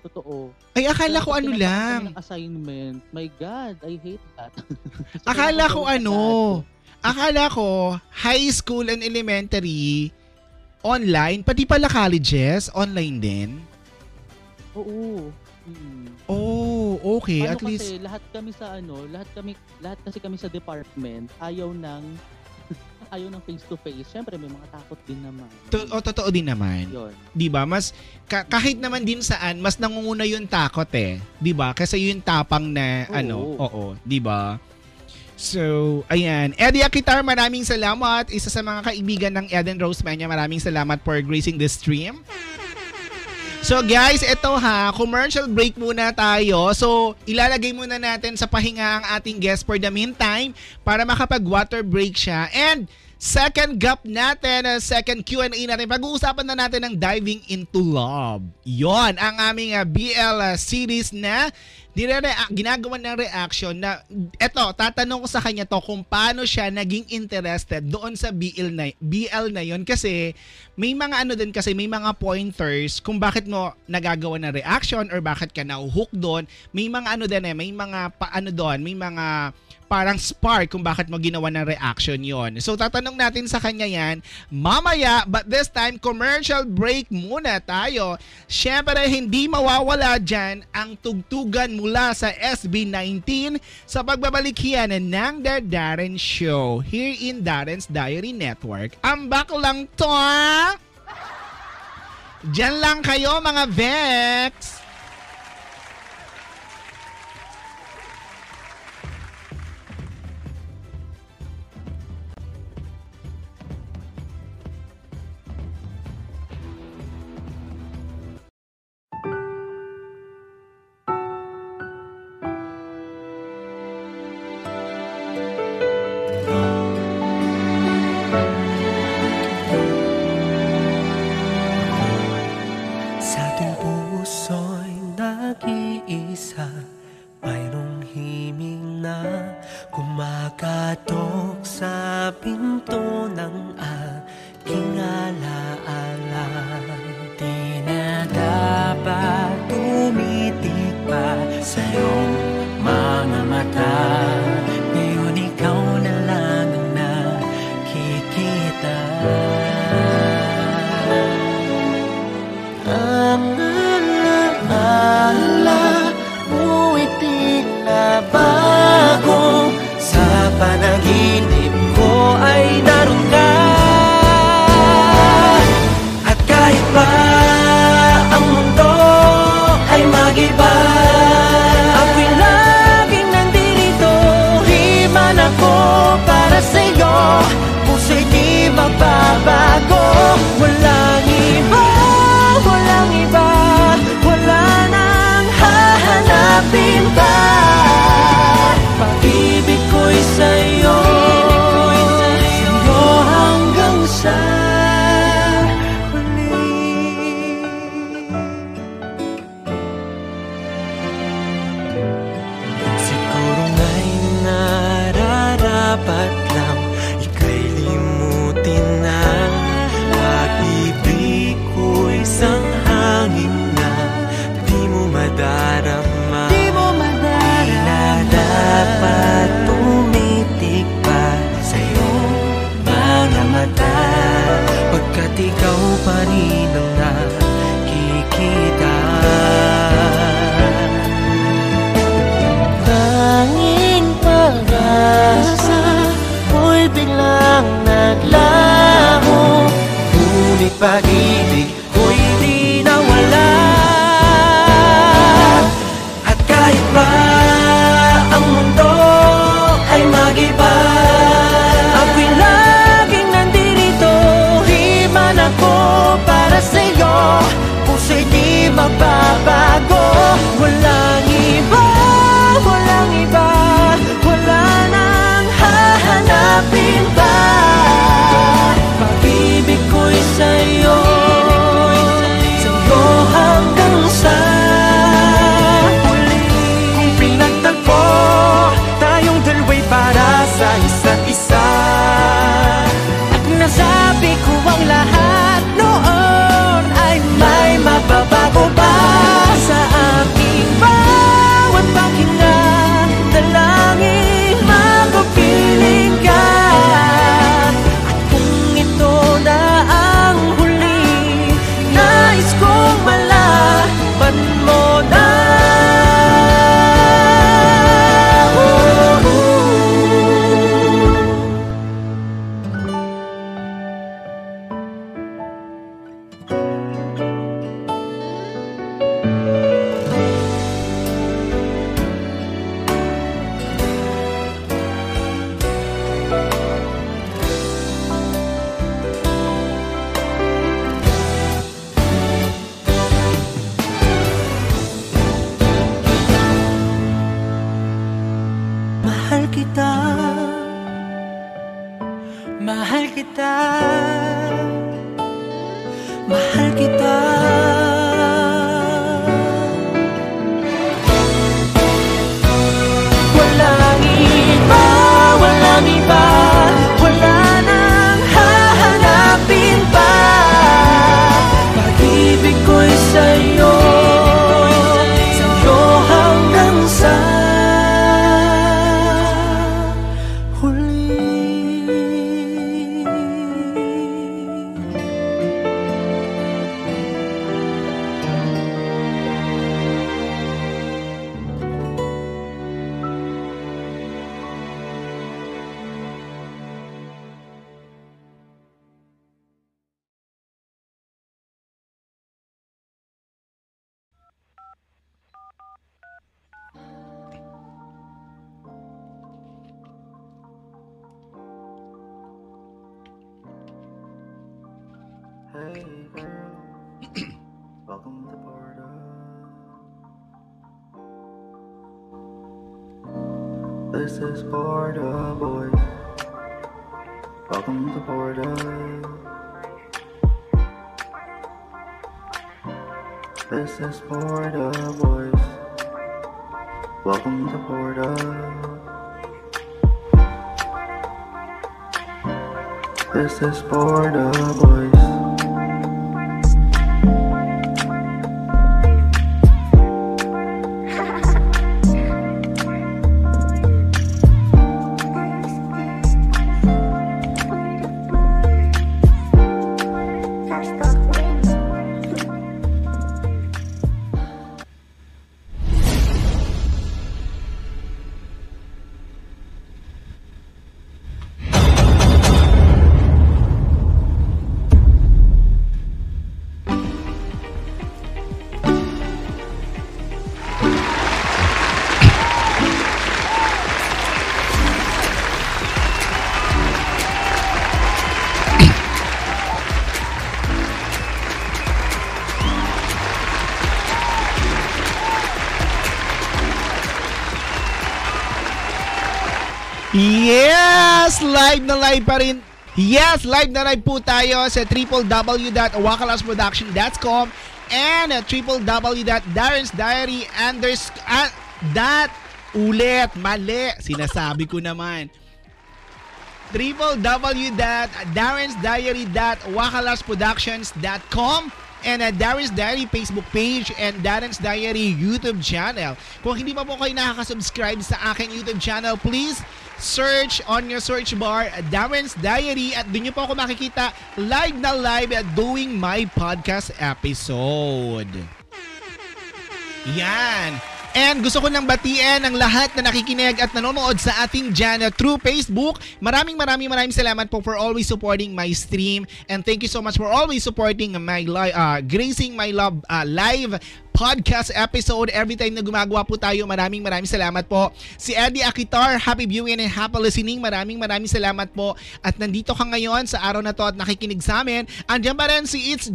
Totoo. Ay, akala Kaya ko ano lang. kami ng assignment. My God, I hate that. So, Akala ko ano, akala ko high school and elementary online, pati pala colleges online din. Oo. Mm. Oh, okay. Paano At least kasi lahat kami sa ano, lahat kami lahat kasi kami sa department ayaw ng ayaw ng face to face. Syempre may mga takot din naman. to, oh, totoo din naman. 'di ba? Mas ka- kahit naman din saan, mas nangunguna yung takot eh, 'di ba? Kasi yung tapang na Oo. ano, oo, 'di ba? So, ayan. Eddie Akitar, maraming salamat. Isa sa mga kaibigan ng Eden Rose Mania, maraming salamat for gracing the stream. So guys, ito ha, commercial break muna tayo. So, ilalagay muna natin sa pahinga ang ating guest for the meantime para makapag water break siya. And second gap natin, uh, second Q&A natin. Pag-uusapan na natin ng diving into love. Yon ang aming uh, BL uh, series na nire ginagawa ng reaction na eto, tatanong ko sa kanya to kung paano siya naging interested doon sa BL na, BL na yon kasi may mga ano din kasi may mga pointers kung bakit mo nagagawa ng reaction or bakit ka na-hook doon. May mga ano din eh, may mga paano doon, may mga parang spark kung bakit mo ginawa ng reaction yon. So tatanong natin sa kanya yan mamaya but this time commercial break muna tayo. Siyempre hindi mawawala dyan ang tugtugan mula sa SB19 sa pagbabalik yan ng The Darren Show here in Darren's Diary Network. Ambak lang to! ah! Diyan lang kayo mga Vex! Nag-iisa Mayroong himing na kumakatok sa pinto ng aking alaala Di na dapat tumitik pa sa iyong mga mata Welcome to Porto. This is Porto, boys. Welcome to Porto. This is Porto, boys. Welcome to Porto. This is Porto, boys. Live na live pa rin. Yes, live na live po tayo sa www.wakalasproduction.com and www.darrensdiary unders uh, dot ulit, mali, sinasabi ko naman www.darrensdiary.wakalasproductions.com and uh, Darren's Diary Facebook page and Darren's Diary YouTube channel. Kung hindi pa po kayo nakaka-subscribe sa aking YouTube channel, please search on your search bar Darren's Diary at doon nyo po ako makikita live na live at doing my podcast episode. Yan. And gusto ko nang batiin ang lahat na nakikinig at nanonood sa ating channel through Facebook. Maraming maraming maraming salamat po for always supporting my stream. And thank you so much for always supporting my li- uh, Gracing My Love uh, live podcast episode every time na gumagawa po tayo. Maraming maraming salamat po. Si Eddie Akitar, happy viewing and happy listening. Maraming maraming salamat po. At nandito ka ngayon sa araw na to at nakikinig sa amin. Andiyan pa rin si It's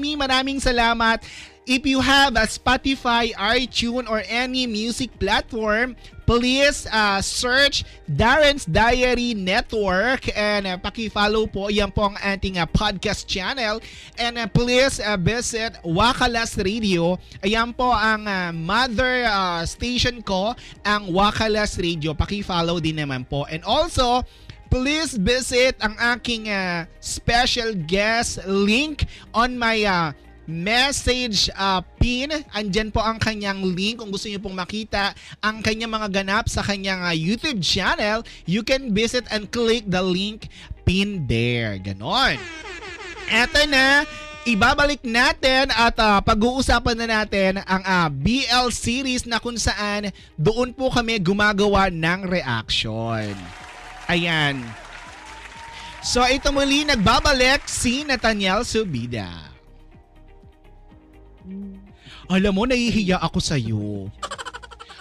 Me. Maraming salamat. If you have a Spotify, iTunes, or any music platform, please uh, search Darren's Diary Network and uh, paki-follow po. Yan po ang ating uh, podcast channel. And uh, please uh, visit Wakalas Radio. Ayan po ang uh, mother uh, station ko, ang Wakalas Radio. Paki-follow din naman po. And also, please visit ang aking uh, special guest link on my uh, message uh, pin. Andyan po ang kanyang link kung gusto niyo pong makita ang kanyang mga ganap sa kanyang uh, YouTube channel. You can visit and click the link pin there. Ganon. Eto na, ibabalik natin at uh, pag-uusapan na natin ang uh, BL series na kung saan doon po kami gumagawa ng reaction. Ayan. So ito muli nagbabalik si Nathaniel Subida. Alam mo, nahihiya ako sa'yo.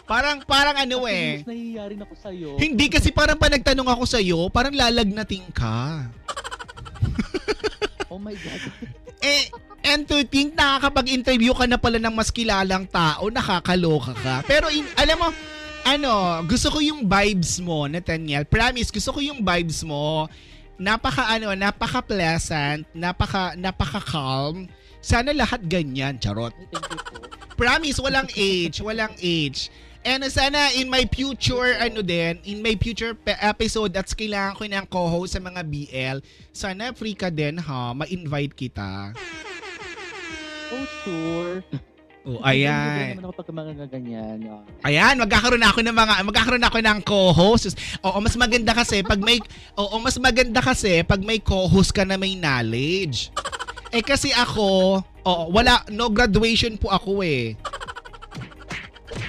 Parang, parang ano eh. Nahihiya rin ako sa'yo. Hindi kasi parang pa nagtanong ako sa'yo, parang lalagnating ka. Oh my God. Eh, and to think nakakapag-interview ka na pala ng mas kilalang tao, nakakaloka ka. Pero in, alam mo, ano, gusto ko yung vibes mo, Nathaniel. Promise, gusto ko yung vibes mo. napaka ano, napaka pleasant, napaka napaka calm. Sana lahat ganyan, charot. Thank you po. Promise, walang age, walang age. And sana in my future, ano din, in my future pe- episode, at kailangan ko ng co-host sa mga BL, sana free ka din ha, ma-invite kita. Oh, sure. Oh, Hindi ayan. naman ako pag mga ganyan. Oh. Ayan, magkakaroon ako ng mga magkakaroon ako ng co-host. Oo, mas maganda kasi pag may Oo, mas maganda kasi pag may co-host ka na may knowledge. Eh kasi ako, oo, wala no graduation po ako eh.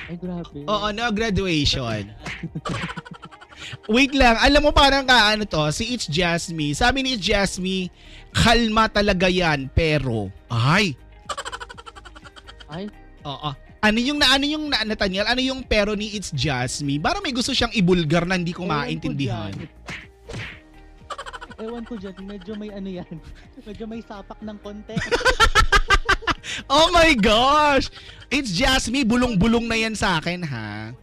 Ay, grabe. Oo, no graduation. Wait lang, alam mo parang ka ano to, si It's Just Me. Sabi ni It's Just Me, kalma talaga yan, pero ay, Ay, oo. Ano yung na ano yung na Nathaniel, ano yung pero ni It's Just Me? Parang may gusto siyang ibulgar na hindi ko maintindihan. Ewan ko dyan, medyo may ano yan. Medyo may sapak ng konti. Oh my gosh! It's Just Me, bulong-bulong na yan sa akin, ha?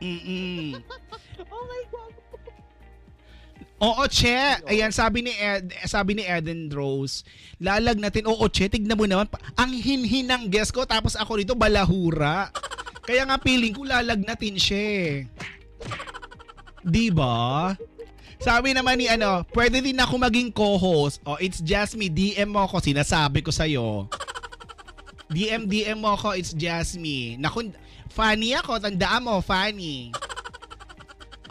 Mm-mm. oh my God! Oo, Che. Ayan, sabi ni Ed, sabi ni Eden Rose, lalag natin. Oo, Che, tignan mo naman. Ang hinhin ng guest ko, tapos ako rito, balahura. Kaya nga feeling ko lalag natin siya. eh. Sabi naman ni ano, pwede din ako maging co-host. Oh, it's just me. DM mo ako, sinasabi ko sa'yo. DM, DM mo ako, it's just me. Naku, funny ako, tandaan mo, funny.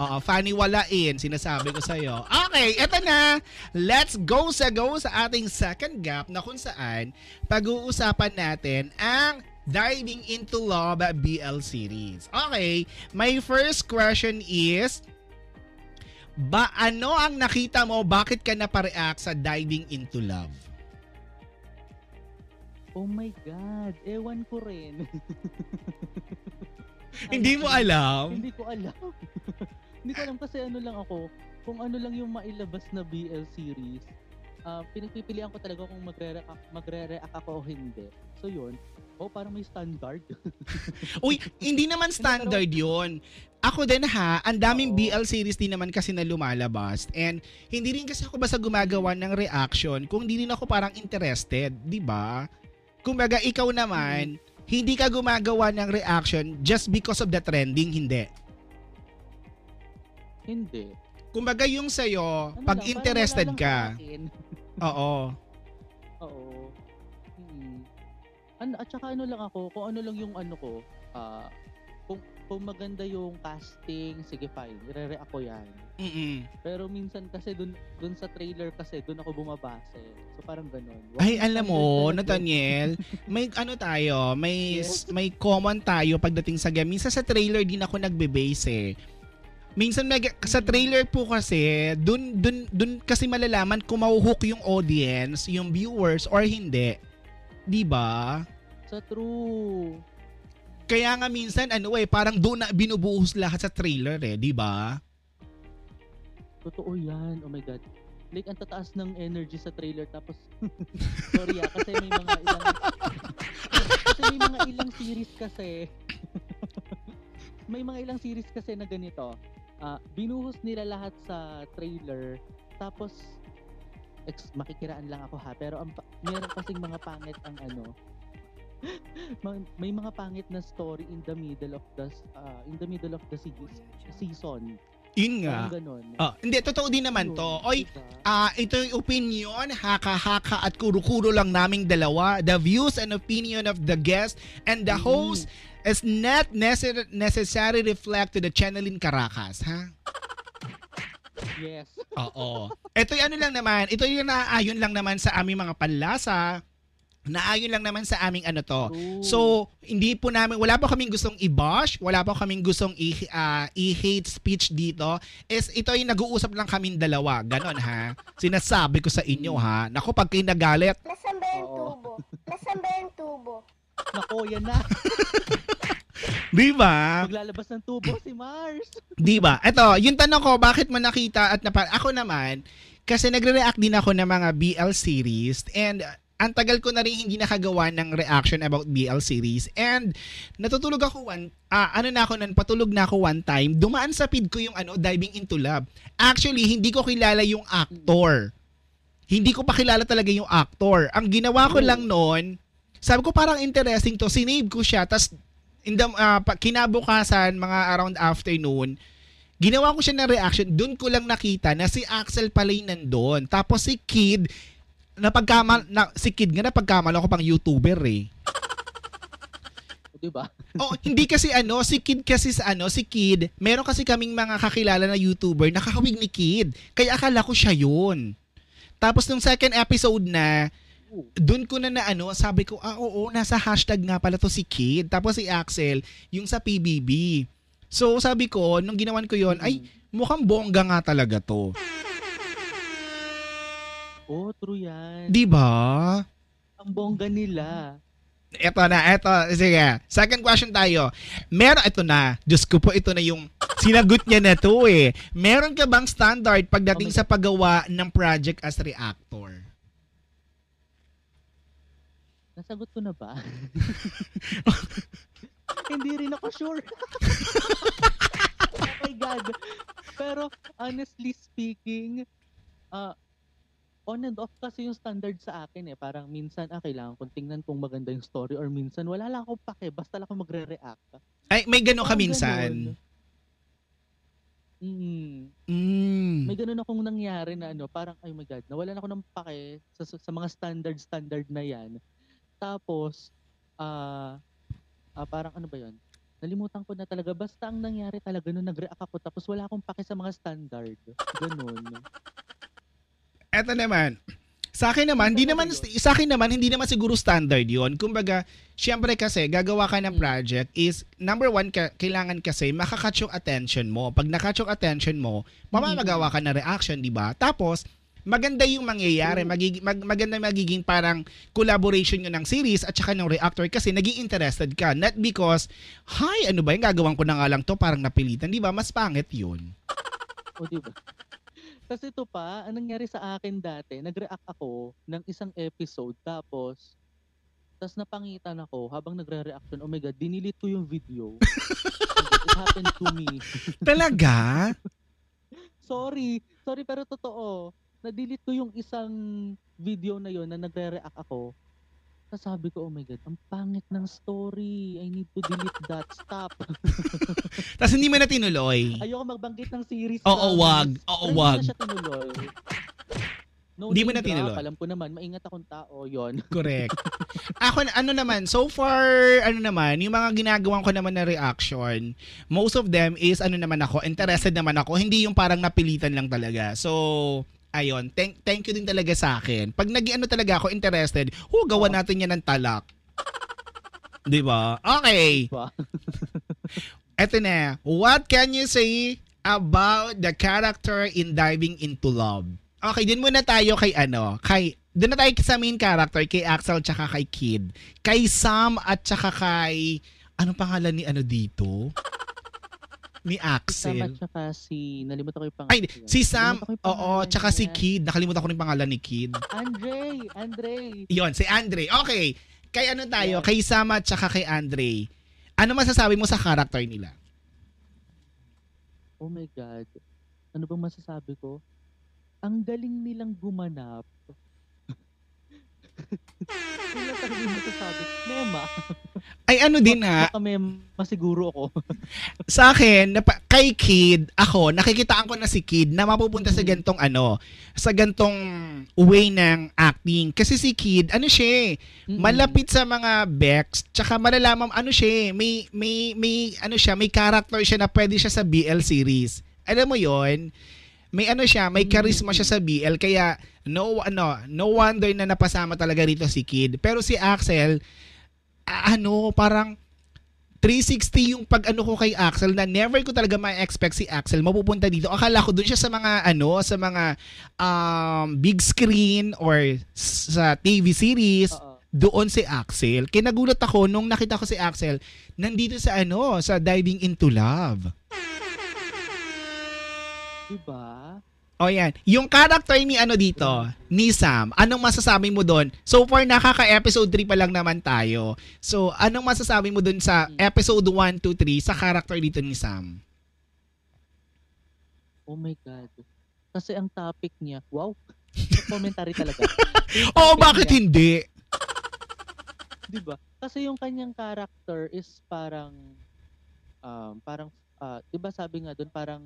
Oo, funny walain, sinasabi ko sa'yo. Okay, eto na. Let's go sa go sa ating second gap na kung saan pag-uusapan natin ang Diving into Love BL series. Okay, my first question is, ba ano ang nakita mo? Bakit ka napareact sa Diving into Love? Oh my God! Ewan ko rin. Hindi mo alam? Hindi ko alam. Hindi ko alam kasi ano lang ako, kung ano lang yung mailabas na BL series, ah pinipilian ko talaga kung magre-react, magre-react ako o hindi. So yun, oh parang may standard. Uy, hindi naman standard yon. Ako din ha, ang daming Oo. BL series din naman kasi na lumalabas. And hindi rin kasi ako basta gumagawa ng reaction kung hindi rin ako parang interested, di ba? Kumbaga, ikaw naman, hindi ka gumagawa ng reaction just because of the trending, hindi. hindi. Kumbaga yung sa'yo, Ano pag lang, interested ka. Oo. Oo. Hmm. Ano, at saka ano lang ako, kung ano lang yung ano ko, ah kung, kung maganda yung casting, sige fine, ire-react ko yan. Mm-mm. Pero minsan kasi dun, dun sa trailer kasi dun ako bumabase. So parang ganun. Wala Ay, alam mo. Nathaniel, may ano tayo, may Yes. may common tayo pagdating sa game. Minsan sa trailer din ako nagbe-base eh. Minsan may, sa trailer po kasi, dun, dun, dun kasi malalaman kung mahuhook yung audience, yung viewers, or hindi. Di ba? Sa true. Kaya nga minsan, ano eh, parang doon na binubuhos lahat sa trailer eh, di ba? Totoo yan. Oh my God. Like, ang tataas ng energy sa trailer. Tapos, sorry ah, kasi may mga ilang, kasi may mga ilang series kasi, may mga ilang series kasi na ganito. Ah, binuhos nila lahat sa trailer. Tapos, ex, makikiraan lang ako ha. Pero ang, meron kasing mga pangit ang ano, ma- may mga pangit na story in the middle of the ah, in the middle of the se- season. Yun nga. Ganun. Ah, hindi, totoo din naman to. Oy, diba? Ah, ito yung opinion, haka-haka at kuro-kuro lang naming dalawa. The views and opinion of the guest and the Mm. host is not necessar- necessarily reflect to the channel in Caracas, ha? Yes. Oo. Ito yung ano lang naman, ito yung naayon lang naman sa aming mga panlasa. Naayon lang naman sa aming ano to. True. So, hindi po namin, wala pa kaming gustong i-bash, wala pa kaming gustong i- ah, i-hate speech dito. Is ito yung nag-uusap lang kaming dalawa. Ganon ha. Sinasabi ko sa inyo ha. Nako, pag kayo nagalit, Nasaan ba yung tubo? Nasaan ba yung tubo? Nako, yan na. di ba? Maglalabas ng tubo si Mars. Di ba? Ito, yung tanong ko, bakit mo nakita at napa... Ako naman, kasi nagre-react din ako ng mga BL series and ang tagal ko na rin hindi nakagawa ng reaction about BL series and natutulog ako one ah, ano na ako nun patulog na ako one time dumaan sa feed ko yung ano diving into love actually hindi ko kilala yung actor hindi ko pa kilala talaga yung actor ang ginawa ko lang noon sabi ko parang interesting to sinave ko siya tas in the, pa- kinabukasan mga around afternoon ginawa ko siya ng reaction doon ko lang nakita na si Axel pala yung nandun tapos si Kid napagkamal na, si Kid nga napagkamal ako pang YouTuber eh. Di ba? Oh, hindi kasi ano, si Kid kasi sa ano, si Kid, meron kasi kaming mga kakilala na YouTuber na kakawig ni Kid. Kaya akala ko siya yun. Tapos nung second episode na, dun ko na na ano, sabi ko, ah oo, nasa hashtag nga pala to si Kid. Tapos si Axel, yung sa PBB. So sabi ko, nung ginawan ko yon ay, mukhang bongga nga talaga to. Oh, true yan. Di ba? Ang bongga nila. Ito na, ito. Sige. Second question tayo. Meron, ito na. Diyos ko po, ito na yung sinagot niya na to eh. Meron ka bang standard pagdating Oh sa paggawa ng project as reactor? Nasagot ko na ba? Hindi rin ako sure. oh my God. Pero honestly speaking, uh, on and off kasi yung standard sa akin eh. Parang minsan, ah, kailangan kong tingnan kung maganda yung story or minsan wala lang akong pake, basta lang ako magre-react. Ay, may gano'n ka minsan. ganun. Mm, Mm. may ganun akong nangyari na ano, parang, ay my God, nawalan ako ng pake sa, sa, sa mga standard-standard na yan. Tapos, ah, ah, parang ano ba yun? Nalimutan ko na talaga. Basta ang nangyari talaga nung nag-react ako tapos wala akong pake sa mga standard. Ganun. Eto naman. Sa akin naman, hindi naman sa akin naman hindi naman siguro standard 'yon. Kumbaga, syempre kasi gagawa ka ng Mm. project is number one ka, kailangan kasi makakatch yung attention mo. Pag nakatch yung attention mo, mamamagawa ka ng reaction, 'di ba? Tapos maganda yung mangyayari, True. magiging mag, maganda magiging parang collaboration yun ng series at saka ng reactor kasi naging interested ka. Not because, hi, ano ba yung gagawin ko na nga lang to, parang napilitan, di ba? Mas pangit yun. O, di ba? Kasi ito pa, anong nangyari sa akin dati, nag-react ako ng isang episode tapos tapos napangitan ako habang nagre-reaction. Oh my God, dinilit ko yung video. It happened to me. Talaga? Sorry. Sorry pero totoo. Na-delete ko yung isang video na yon na nagre-react ako. Tapos sabi ko, oh my God, ang pangit ng story. I need to delete that. Stop. Tapos hindi mo na tinuloy. Ayoko magbanggit ng series. Oo, promise. wag. Oo, Pero wag. Hindi na siya tinuloy. No Di mo na tinuloy. Alam ko naman, maingat akong tao, yon. Correct. Ako, ano naman, so far, ano naman, yung mga ginagawa ko naman na reaction, most of them is, ano naman ako, interested naman ako, hindi yung parang napilitan lang talaga. So, ayun, thank, thank you din talaga sa akin. Pag nag ano talaga ako, interested, oh, gawa natin yan ng talak. Di ba? Okay. Diba? Eto na. What can you say about the character in Diving into Love? Okay, din muna tayo kay ano, kay doon na tayo sa main character, kay Axel tsaka kay Kid. Kay Sam at tsaka kay, anong pangalan ni ano dito? Ni Axel. tsaka si, nalimutan ko yung pangalan. Ay, si Sam, oo, tsaka si. Kid. Nakalimutan ko yung pangalan ni Kid. Andre, Andre. Yon, si Andre. Okay. Kay ano tayo? Yeah. Kay Sam at tsaka kay Andre. Ano masasabi mo sa character nila? Oh my God. Ano bang masasabi ko? Ang galing nilang gumanap. Ano masasabi? Mema. Ay ano din ha, Baka mema siguro ako. sa akin, napa, kay Kid, ako, nakikitaan ko na si Kid na mapupunta sa Mhm. gantong ano, sa gantong way ng acting. Kasi si Kid, ano siya, eh, malapit sa mga Bex, tsaka malalaman, ano siya, eh, may, may, may, ano siya, may character siya na pwede siya sa BL series. Alam mo yon may ano siya, may charisma siya sa BL, kaya no, ano, no wonder na napasama talaga rito si Kid. Pero si Axel, ah, ano, parang 360 yung pag ano ko kay Axel na never ko talaga ma-expect si Axel mapupunta dito. Akala ko dun siya sa mga ano, sa mga um, big screen or sa TV series, Oo. doon si Axel. Kinagulat ako nung nakita ko si Axel nandito sa ano, sa Diving into Love. Diba? O yan. Yung character ni ano dito, ni Sam, anong masasabi mo doon? So far, nakaka-episode 3 pa lang naman tayo. So, anong masasabi mo doon sa episode 1, 2, 3 sa character dito ni Sam? Oh my God. Kasi ang topic niya, wow. Commentary talaga. Oo, topic bakit niya, hindi? Di ba? Kasi yung kanyang character is parang, um, parang, ah, di ba sabi nga doon, parang,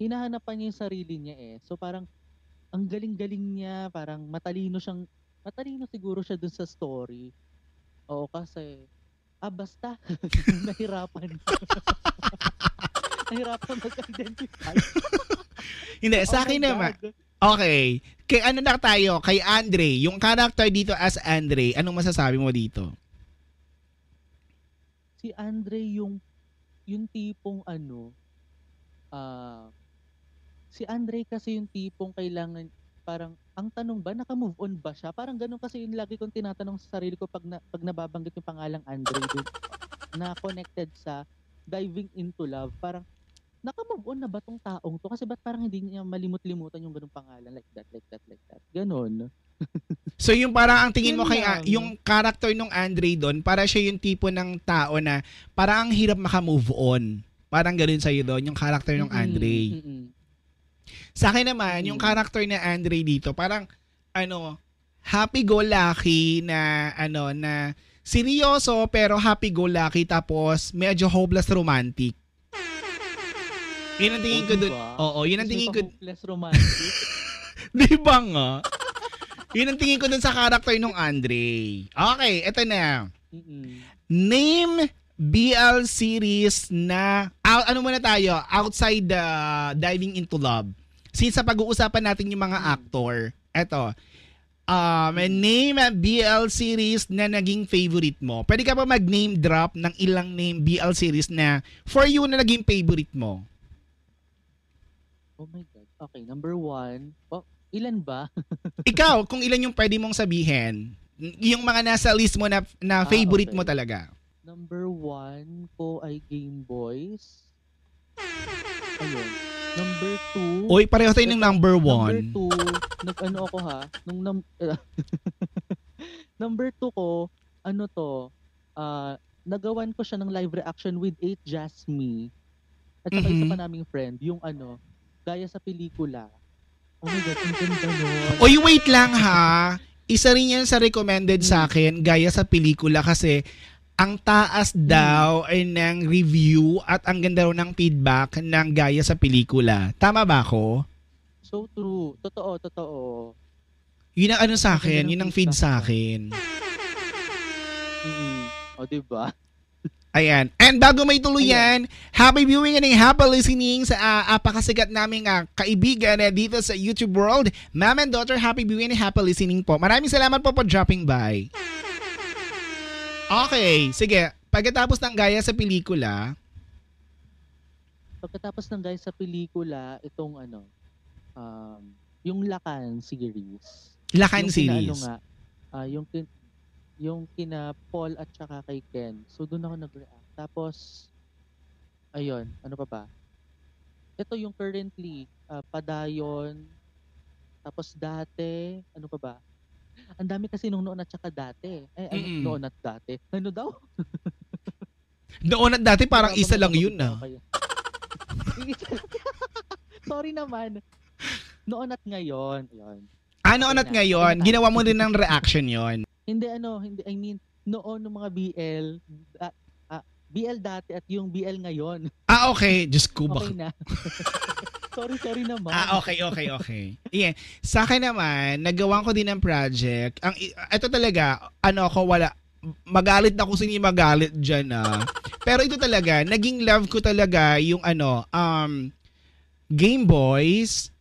hinahanapan niya yung sarili niya eh. So parang, ang galing-galing niya, parang matalino siyang, matalino siguro siya dun sa story. Oo, kasi, ah, basta, nahirapan. nahirapan mag-identify. Hindi, Oh sa akin naman. Okay. Kay ano na tayo? Kay Andre. Yung character dito as Andre, anong masasabi mo dito? si Andre yung yung tipong ano ah si Andre kasi yung tipong kailangan parang ang tanong ba naka-move on ba siya? Parang ganun kasi yung lagi kong tinatanong sa sarili ko pag na, pag nababanggit yung pangalang Andre dun, na connected sa diving into love. Parang naka-move on na ba tong taong to? Kasi ba't parang hindi niya malimut-limutan yung ganung pangalan like that, like that, like that. Ganon. So yung parang ang tingin mo kay lang. yung character nung Andre doon, para siya yung tipo ng tao na parang ang hirap maka-move on. Parang ganoon sa'yo doon, yung character ng Andre. mm-mm. Sa akin naman, yung Mm. character na Andre dito, parang ano, happy-go-lucky na ano na seryoso pero happy-go-lucky tapos medyo hopeless romantic. Yun ang tingin ko dun. Oo, yun ang tingin ko. hopeless romantic. Di ba nga? Yun ang tingin ko dun sa character nung Andre. Okay, eto na. Mm-mm. Name BL series na out, ano muna tayo outside the diving into love. Since sa pag-uusapan natin yung mga Hmm. actor, eto. Um, name a BL series na naging favorite mo. Pwede ka pa mag-name drop ng ilang name BL series na for you na naging favorite mo. Oh my God. Okay, number one. Oh, ilan ba? Ikaw, kung ilan yung pwede mong sabihin, yung mga nasa list mo na, na Ah, favorite okay. mo talaga. Number one ko ay Game Boys. Ayun. Number two. Oy, pareho tayo ng number Number one. two, nag-ano ako ha, nung num- number two ko, ano to, ah, nagawan ko siya ng live reaction with 8 Jasmine. At saka isa Mhm. pa naming friend, yung ano, gaya sa pelikula. Oh my God, ang ganda nun. Oy, wait lang ha. Isa rin yan sa recommended sa Hmm. akin gaya sa pelikula kasi ang taas Hmm. daw ay ng review at ang ganda raw ng feedback ng gaya sa pelikula. Tama ba ako? So true. Totoo, totoo. Yun ang ano sa akin, yun ang feed sa akin. mm O, diba? Ayan. And bago may tuloy yan, happy viewing and happy listening sa ah, apakasikat naming ah, kaibigan eh, dito sa YouTube world. Ma'am and daughter, happy viewing and happy listening po. Maraming salamat po for dropping by. Okay, sige. Pagkatapos ng gaya sa pelikula, Pagkatapos ng guys sa pelikula, itong ano, um, yung Lakan series. Lakan yung Kina, series. ano nga, ah, yung, kin, yung kina Paul at saka kay Ken. So, doon ako nag-react. Tapos, ayun, ano pa ba? Ito yung currently, ah, Padayon. Tapos dati, ano pa ba? Ang dami kasi nung noon at saka dati. Eh, ano, Mm-mm. noon at dati. Ano daw? Noon at dati parang isa lang yun na ah. Sorry naman. Noon at ngayon. Yun. Ah, noon at ngayon, ginawa mo din ng reaction yon. Hindi ano, hindi I mean noon ng mga BL ah, ah, BL dati at yung BL ngayon. Ah, okay. Diyos ko, Okay na. sorry, sorry naman. Ah, okay, okay, okay. Yeah. Sa akin naman, nagawa ko din ng project. Ang ito talaga, ano ako wala magalit na kung sino yung magalit dyan ah. Pero ito talaga, naging love ko talaga yung ano, um, Game Boys,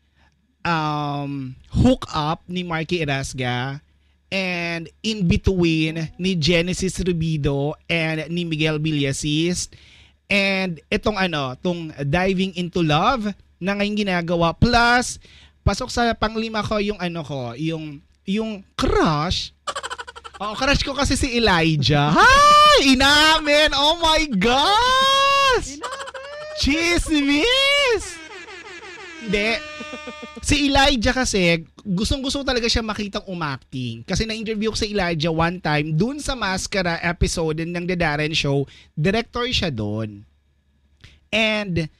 um, Hook Up ni Marky Erasga, and In Between ni Genesis Rubido and ni Miguel Villasis. And itong ano, tong Diving into Love na ngayon ginagawa. Plus, pasok sa panglima ko yung ano ko, yung yung crush. Oo, crush ko kasi si Elijah. Hi! Inamin! Oh my gosh! Chismis! Hindi. Si Elijah kasi, gustong-gusto talaga siya makitang umacting. Kasi na-interview ko si Elijah one time, dun sa Maskara episode ng The Darren Show, director siya doon. And,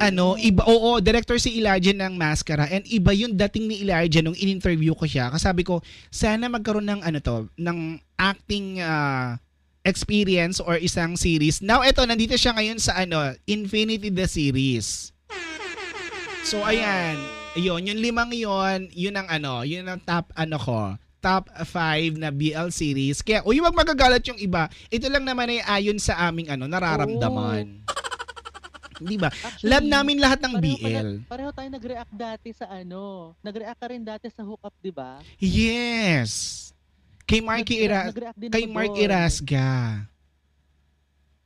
ano, iba, oo, director si Elijah ng Maskara. And iba yung dating ni Elijah nung in-interview ko siya. Kasabi ko, sana magkaroon ng ano to, ng acting ah, experience or isang series. Now, eto, nandito siya ngayon sa ano, Infinity the Series. So, ayan. Yun, yung limang yon yun ang ano, yun ang top, ano ko, top 5 na BL series. Kaya, uy, wag magagalat yung iba. Ito lang naman ay ayon sa aming ano, nararamdaman. Di ba? Love namin lahat ng pareho BL. pala- pareho tayo nag-react dati sa ano. Nag-react ka rin dati sa hookup, di ba? Yes. Kay Marky Nag- Ira kay Mark. Irasga.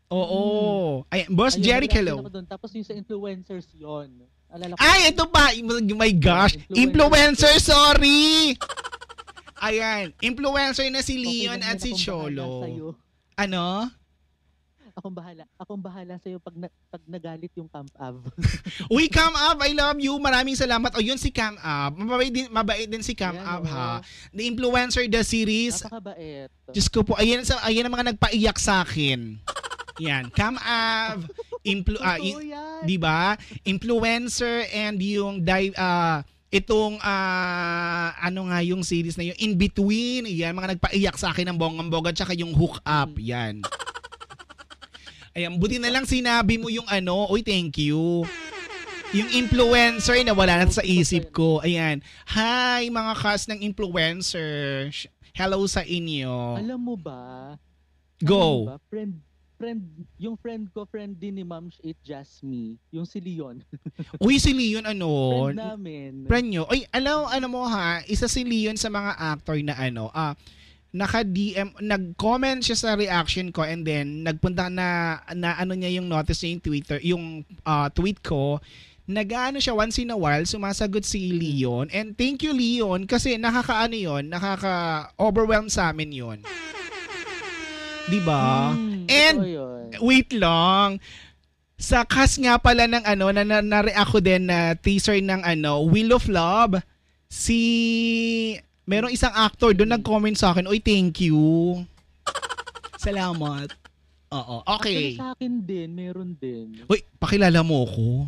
Oo. Ay, Boss Ayun, Jerry, hello. Tapos yung sa influencers yon. Alala ko. Ay, ito pa. My gosh. Influencer, Influencer. sorry. Ayan. Influencer na si Okay Leon lang at si Cholo. Ano? Akong bahala. Akong bahala sa'yo pag, na, pag nagalit yung Camp Av. Uy, Cam Ab, I love you. Maraming salamat. O, yun si Cam Ab. Mabait din, mabait din si Cam Ab, ha. The Influencer, the series. Napakabait. Diyos ko po, ayan, sa, ayan ang mga nagpaiyak sa akin. Yan. Cam Ab. Implu, ah, Totoo i- yan. di ba? Influencer and yung di, ah, itong ah, ano nga yung series na yung In Between, yan mga nagpaiyak sa akin ng bonggang-bongga tsaka yung Hook Up, yan. Ayan, buti na lang sinabi mo yung ano, oy, thank you. Yung influencer na wala na sa isip ko. Ayan. Hi, mga cast ng influencer. Hello sa inyo. Alam mo ba? Alam Go. ba, friend, friend, yung friend ko, friend din ni Ma'am It Jasmine, yung si Leon. Uy, si Leon ano? friend namin. Friend nyo. Ay, alam, ano mo ha, isa si Leon sa mga actor na ano, ah, naka-DM, nag-comment siya sa reaction ko and then nagpunta na, na ano niya yung notice niya yung Twitter, yung ah, tweet ko, nag-ano siya once in a while, sumasagot si Leon. And thank you Leon kasi nakakaano yon nakaka-overwhelm sa amin yon Di ba? Hmm, And-. Wait lang. Sa cast nga pala ng ano, na, na, na-react ko din na teaser ng ano, Wheel of Love, si... Merong isang actor doon nag-comment sa akin, Oy, thank you. Salamat. Oo, okay. Actually, sa akin din, meron din. Uy, pakilala mo ko.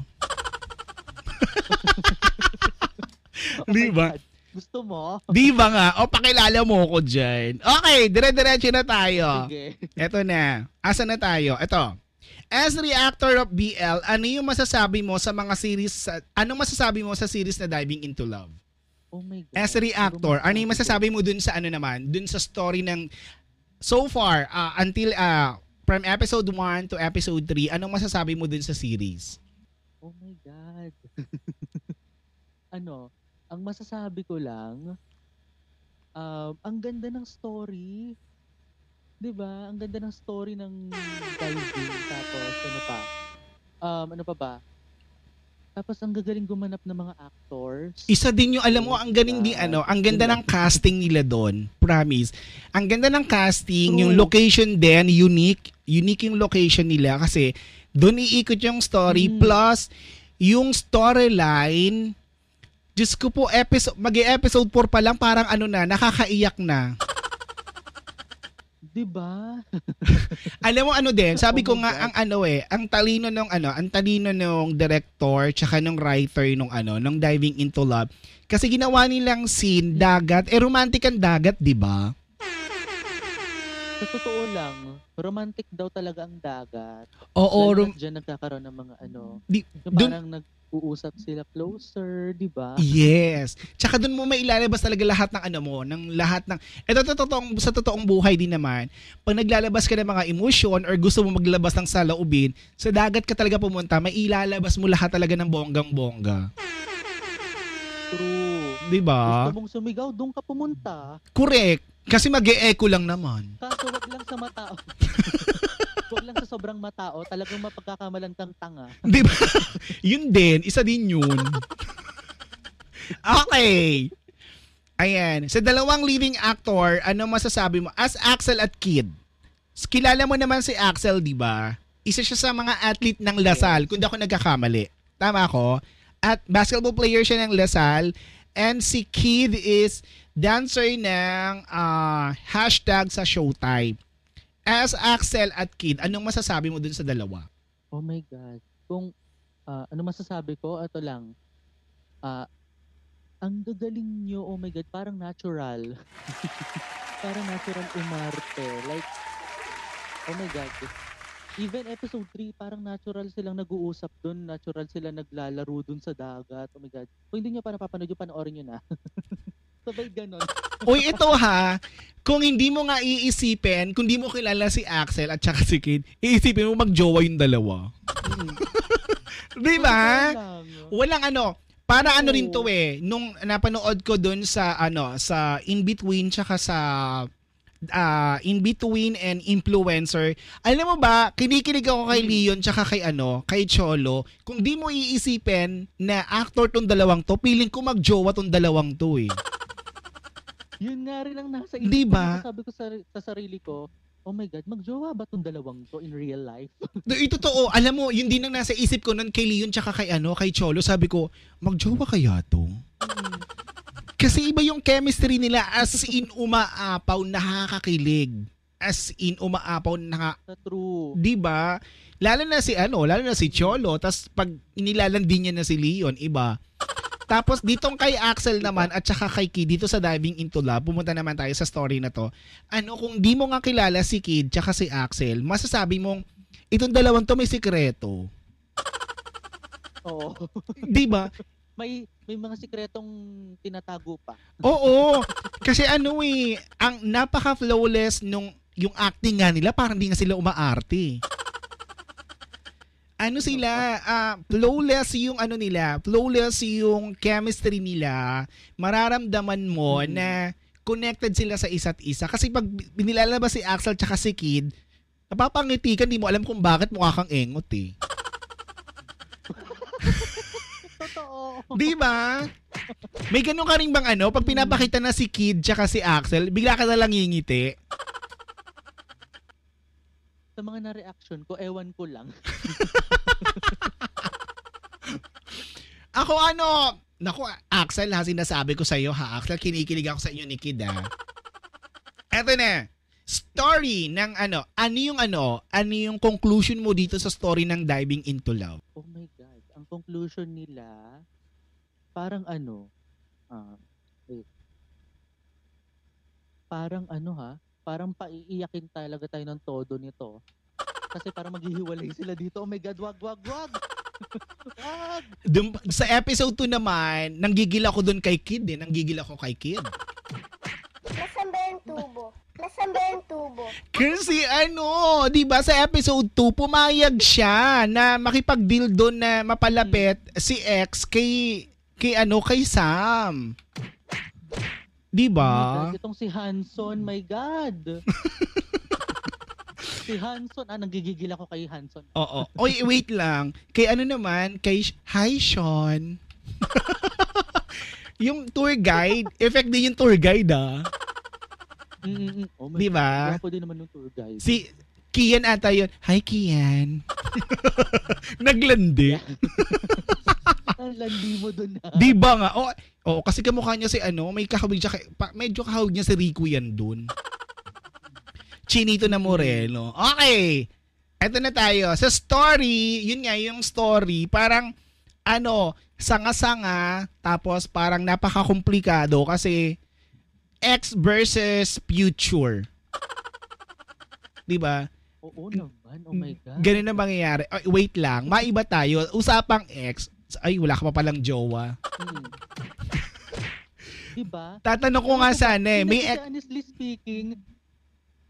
Oh Di ba? God. Gusto mo? Di ba nga? O, pakilala mo ko dyan. Okay, dire-diretso na tayo. Sige. Eto na. Asa na tayo? Eto. As reactor of BL, ano yung masasabi mo sa mga series, sa, ano masasabi mo sa series na Diving into Love? Oh my God. As a reactor, ano yung masasabi mo dun sa ano naman, dun sa story ng, so far, ah, until, ah, from episode 1 to episode 3, anong masasabi mo dun sa series? Oh my God. ano, ang masasabi ko lang, um, ang ganda ng story. 'Di ba? Ang ganda ng story ng diving. Tapos, ano pa? Um, ano pa ba? Tapos, ang gagaling gumanap ng mga actors. Isa din yung, alam mo, ang galing di, ano, ang ganda ng casting nila doon. Promise. Ang ganda ng casting, True. yung location din, unique. Unique yung location nila kasi doon iikot yung story. Mm. Plus, yung storyline, Diyos ko po, episode, mag-episode 4 pa lang, parang ano na, nakakaiyak na. 'Di ba? Alam mo ano din, sabi ko nga ang ano eh, ang talino nung ano, ang talino nung director tsaka nung writer nung ano, nung Diving into Love. Kasi ginawa nilang scene dagat, eh romantic ang dagat, 'di ba? Sa totoo lang, romantic daw talaga ang dagat. Oo, Lalo rom- dyan nagkakaroon ng mga ano, Di- dun- parang nag-uusap sila closer, 'di ba? Yes. Tsaka doon mo mailalabas talaga lahat ng ano mo, ng lahat ng Ito to totoong sa totoong buhay din naman. Pag naglalabas ka ng mga emotion or gusto mo maglabas ng saloobin, sa dagat ka talaga pumunta, may ilalabas mo lahat talaga ng bonggang-bongga. True. 'Di ba? Gusto mong sumigaw, doon ka pumunta. Correct. Kasi mag-e-echo lang naman. Kaso wag lang sa matao. wag lang sa sobrang matao, talagang mapagkakamalan kang tanga. Di ba? yun din. Isa din yun. okay. Ayan. Sa dalawang leading actor, ano masasabi mo? As Axel at Kid. Kilala mo naman si Axel, di ba? Isa siya sa mga athlete ng Lasal, kung di ako nagkakamali. Tama ako? At basketball player siya ng Lasal. And si Kid is dancer ng ah, hashtag sa Showtime. As Axel at Kid, anong masasabi mo dun sa dalawa? Oh my God. Kung ah, ano masasabi ko, ito lang. Ah, ang gagaling nyo, oh my God, parang natural. parang natural umarte. Like, oh my God. Even episode 3, parang natural silang nag-uusap dun. Natural sila naglalaro dun sa dagat. Oh my God. Kung hindi nyo pa napapanood, yung panoorin nyo na. Sabay ganon. Uy, ito ha, kung hindi mo nga iisipin, kung hindi mo kilala si Axel at saka si Kid, iisipin mo magjowa yung dalawa. Mm. Di ba? Walang ano, para ano rin to eh, nung napanood ko dun sa ano, sa In Between tsaka sa ah, In Between and Influencer. Alam mo ba, kinikilig ako kay Leon tsaka kay ano, kay Cholo. Kung di mo iisipin na actor tong dalawang to, feeling ko magjowa tong dalawang to eh. Yun nga rin ang nasa isip Di ko. Sabi ko sa, sa sarili ko, oh my God, magjowa ba tong dalawang to in real life? Ito to, alam mo, yun din ang nasa isip ko nun kay Leon tsaka kay ano, kay Cholo. Sabi ko, magjowa kaya to? Mm. Kasi iba yung chemistry nila as in umaapaw, nakakakilig. As in umaapaw, naka, Sa true. 'di ba? Lalo na si ano, lalo na si Cholo, tas pag inilalandi niya na si Leon, iba. Tapos ditong kay Axel naman at saka kay Kid dito sa Diving into Love, pumunta naman tayo sa story na to. Ano kung di mo nga kilala si Kid tsaka si Axel, masasabi mong itong dalawang to may sikreto. Oo. 'Di ba? may may mga sikretong tinatago pa. Oo. Kasi ano eh, ang napaka-flawless nung yung acting nga nila, parang di nga sila umaarte. Ano sila, ah, flawless yung ano nila, flawless yung chemistry nila. Mararamdaman mo Mhm. na connected sila sa isa't isa. Kasi pag binilalabas si Axel tsaka si Kid, napapangiti ka, di mo alam kung bakit mukha kang engot eh. Totoo. Di ba? May ganun ka rin bang ano, pag pinapakita na si Kid tsaka si Axel, bigla ka na lang ngingiti. Sa mga na-reaction ko, ewan ko lang. Ako ano, naku, Axel ha, sinasabi ko sa iyo ha, Axel, kinikilig ako sa inyo ni Kid ha. Eto na, story ng ano, ano yung ano, ano yung conclusion mo dito sa story ng Diving into Love? Oh my God. Ang conclusion nila, parang ano, ah, wait. Parang ano ha, parang paiiyakin talaga tayo ng todo nito. Kasi parang maghihiwalay sila dito. Oh my God, wag, wag, wag! Dun, sa episode 2 naman, nanggigil ako dun kay Kid eh, nanggigil ako kay Kid. Nasaan ba yung tubo? Nasaan ba yung tubo? Kasi ano, 'di ba sa episode 2 pumayag siya na makipag-deal doon na mapalapit si X kay kay ano kay Sam. 'Di ba? Itong si Hanson, my God! si Hanson, ah, nanggigigil ako kay Hanson. Oo. Oy, wait lang. Kay ano naman, kay Hi Sean. yung tour guide, effect din yung tour guide ah. Mm-mm. Oh my Di ba? Gwapo din naman yung tour guide. Si Kian ata yun. Hi Kian. Naglandi. Ang landi mo dun na. Di ba nga? Oo, oh, kasi kamukha niya si ano, may kahawig siya, kay- pa, medyo kahawig niya si Rico yan dun. Chinito na Moreno. Okay. Eto na tayo. Sa story, yun nga yung story, parang ano, sanga-sanga, tapos parang napaka-komplikado kasi X versus future. Di ba? Oo naman, oh my God. Ganun na mangyayari. Ay, wait lang, maiba tayo. Usapang X, ay wala ka pa palang jowa. Mm. diba? Tatanong ko nga sana eh, may ex, honestly speaking,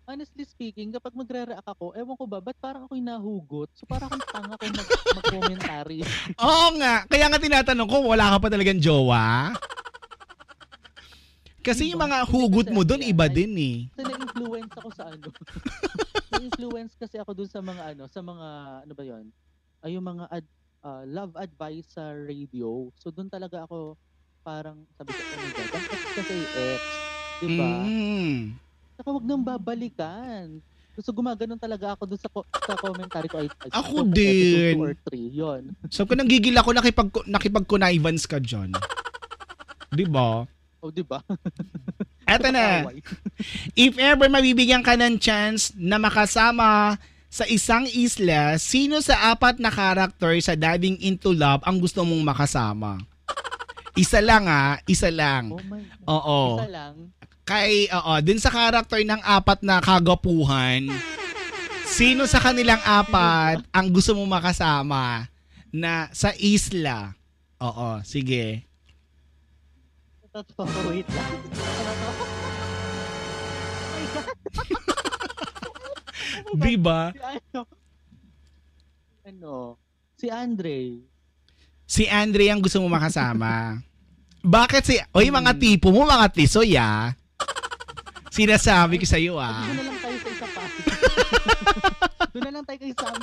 honestly speaking, kapag magre-react ako, ewan ko ba, ba't parang ako'y nahugot? So parang akong tanga kung mag- mag-commentary. Oo nga. Kaya nga tinatanong ko, wala ka pa talagang jowa? Kasi yung mga hugot mo doon, iba din eh. Kasi na-influence ako sa ano. na-influence kasi ako dun sa mga ano, sa mga, ano ba yon Ay yung mga ad, ah, love advice sa radio. So doon talaga ako parang sabi ko, oh my God, ex kasi ex. Diba? Mm. Saka wag nang babalikan. So gumaganon talaga ako dun sa, ko- sa commentary ko. Ay, Ako episode din. 2 or 3, yun. So kung nanggigil ako, nakipag, nakipag-connivance ka dyan. Di ba? O, di ba? Eto na. If ever mabibigyan ka ng chance na makasama sa isang isla, sino sa apat na karakter sa Diving into Love ang gusto mong makasama? Isa lang ah, isa lang. Oh my. Oo. Isa lang. Kay, oo, dun sa karakter ng apat na kagapuhan, sino sa kanilang apat ang gusto mong makasama na sa isla? Oo, sige. Totoo, wait lang. My God. Di ba? Si ano? Ano? Si Andre. Si Andre ang gusto mo makasama. Bakit si... Oy, mga tipo mo, mga tisoy ah. Sinasabi ko sa iyo Ah. ah. Doon na lang tayo sa isa pa. Doon na lang tayo kay Sam.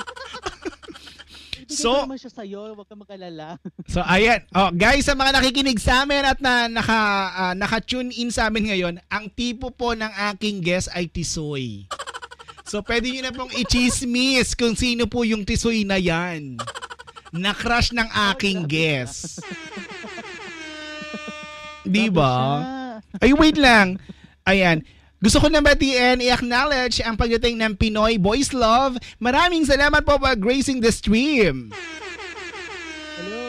So- naman siya sa'yo, huwag ka mag-alala. So ayan, oh guys, sa mga nakikinig sa amin at na naka ah, naka-tune in sa amin ngayon, ang tipo po ng aking guest ay Tisoy. So pwede niyo na pong i-chismis kung sino po yung Tisoy na 'yan. Na crush ng aking guest. Di ba? Ay, wait lang. Ayan. Gusto ko na batiin, i-acknowledge ang pagdating ng Pinoy Boys Love. Maraming salamat po for gracing the stream. Hello.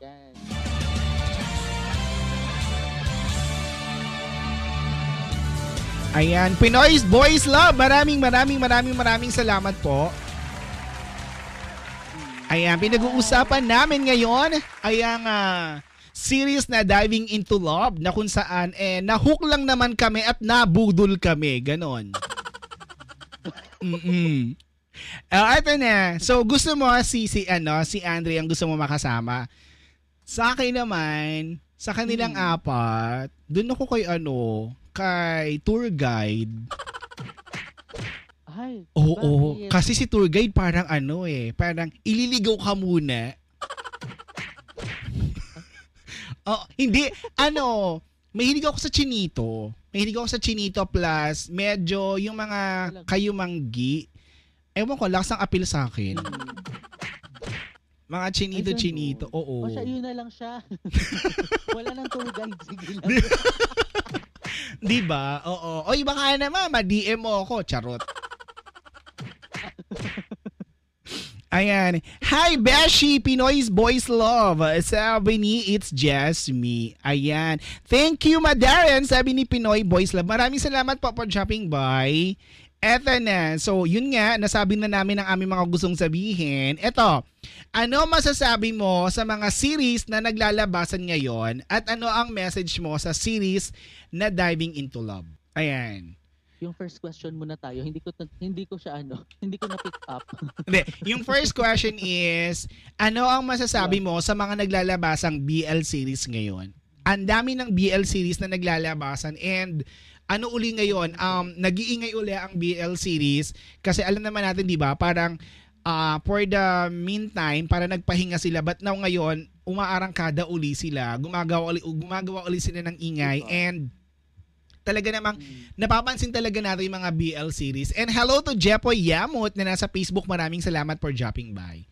Yan. Ayan, Pinoy Boys Love. Maraming maraming maraming maraming salamat po. Ayan, pinag-uusapan namin ngayon ay ang ah, series na Diving into Love na kung saan eh nahook lang naman kami at nabudol kami, ganon. Mm. Ah, ito na. So gusto mo si si ano, si Andre ang gusto mo makasama. Sa akin naman, sa kanilang apat, doon ako kay ano, kay tour guide. Ay, Oo, bakit? kasi si tour guide parang ano eh, parang ililigaw ka muna. Oh, hindi, ano, mahilig ako sa chinito. Mahilig ako sa chinito plus medyo yung mga kayumanggi. Ewan ko, lakas ang appeal sa akin. Mga chinito, Ay, chinito. Oo. O siya, yun na lang siya. Wala nang tour guide. Sige lang. Di ba? Oo. Oy, baka naman, ma-DM mo ako. Charot. Ayan. Hi, Beshi! Pinoy's Boys Love. Sabi ni It's Just Me. Ayan. Thank you, Madaren. Sabi ni Pinoy Boys Love. Maraming salamat po for dropping by. Eto na. So, yun nga, nasabi na namin ang aming mga gustong sabihin. Eto, ano masasabi mo sa mga series na naglalabasan ngayon at ano ang message mo sa series na Diving into Love? Ayan. Yung first question muna tayo. Hindi ko hindi ko siya ano, hindi ko na pick up. Hindi, yung first question is, ano ang masasabi mo sa mga naglalabasang BL series ngayon? Ang dami ng BL series na naglalabasan and ano uli ngayon, um, nag-iingay uli ang BL series kasi alam naman natin, di ba, parang ah, for the meantime, para nagpahinga sila, but now ngayon, umaarangkada uli sila, gumagawa uli, gumagawa uli sila ng ingay Diba? and talaga namang Hmm. napapansin talaga natin yung mga BL series. And hello to Jepoy Yamut na nasa Facebook. Maraming salamat for dropping by.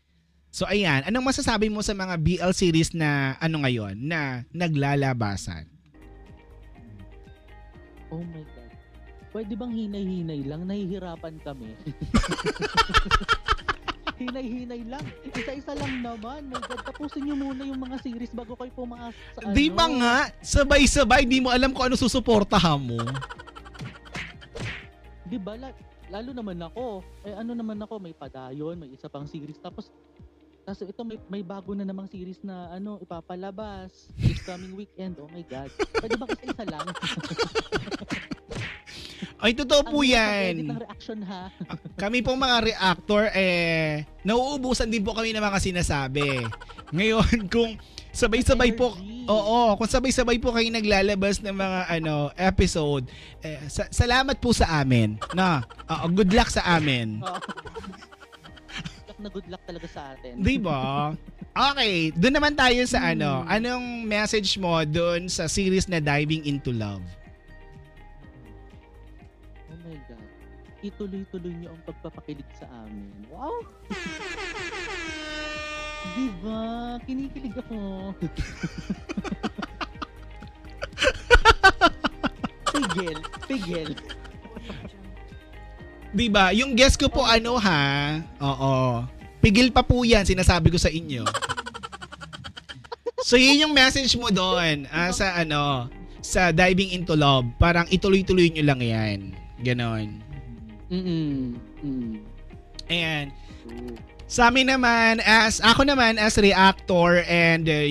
So ayan, anong masasabi mo sa mga BL series na ano ngayon, na naglalabasan? Oh my God. Pwede bang hinay-hinay lang? Nahihirapan kami. hinay-hinay lang. Isa-isa lang naman. My God, tapusin nyo muna yung mga series bago kayo pumaas sa ano. Di ba nga, sabay-sabay, di mo alam kung ano susuportahan mo. Di ba? La- lalo naman ako. Eh ano naman ako, may padayon, may isa pang series. Tapos, tapos ito may, may bago na namang series na ano ipapalabas this coming weekend. Oh my God. Pwede ba isa-isa lang? Ay, totoo po Ang yan. mag-edit ng reaction ha. Kami pong mga reactor, eh, nauubusan din po kami ng mga sinasabi. Ngayon, kung sabay-sabay po, oo, kung sabay-sabay po kayo naglalabas ng mga ano episode, eh, sa- salamat po sa amin. Na, Oo, good luck sa amin. Na good luck talaga sa atin. Di ba? Okay, doon naman tayo sa ano. Hmm. Anong message mo doon sa series na Diving into Love? Ituloy-tuloy niyo ang pagpapakilig sa amin. Wow! diba? Kinikilig ako. pigil, pigil. 'Di ba? Yung guest ko po ano ha? Oo. Pigil pa po 'yan, sinasabi ko sa inyo. So yun yung message mo doon ah, sa ano, sa diving into love. Parang ituloy-tuloy nyo lang 'yan. Ganon. Mm-mm. Mm. True. Sa amin naman, as ako naman as reactor and uh,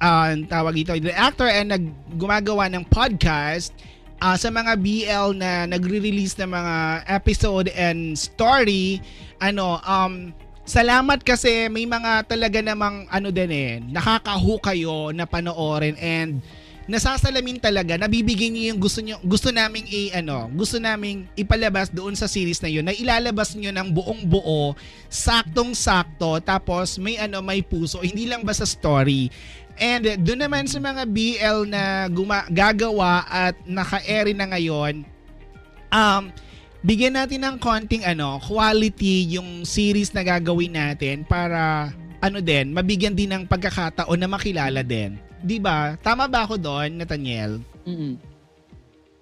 uh, tawag ito, reactor and nag, gumagawa ng podcast ah, sa mga BL na nagre-release ng mga episode and story, ano, um, salamat kasi may mga talaga namang ano din eh, nakakahu kayo na panoorin and nasasalamin talaga, nabibigay niyo yung gusto niyo, gusto naming i ano, gusto naming ipalabas doon sa series na yun, na ilalabas niyo ng buong buo, saktong-sakto, tapos may ano, may puso, hindi lang basta story. And doon naman sa mga BL na guma- gagawa at naka-airy na ngayon, um, bigyan natin ng konting ano, quality yung series na gagawin natin para ano din, mabigyan din ng pagkakataon na makilala din. 'Di ba? Tama ba ako doon, Nathaniel? Mm-mm.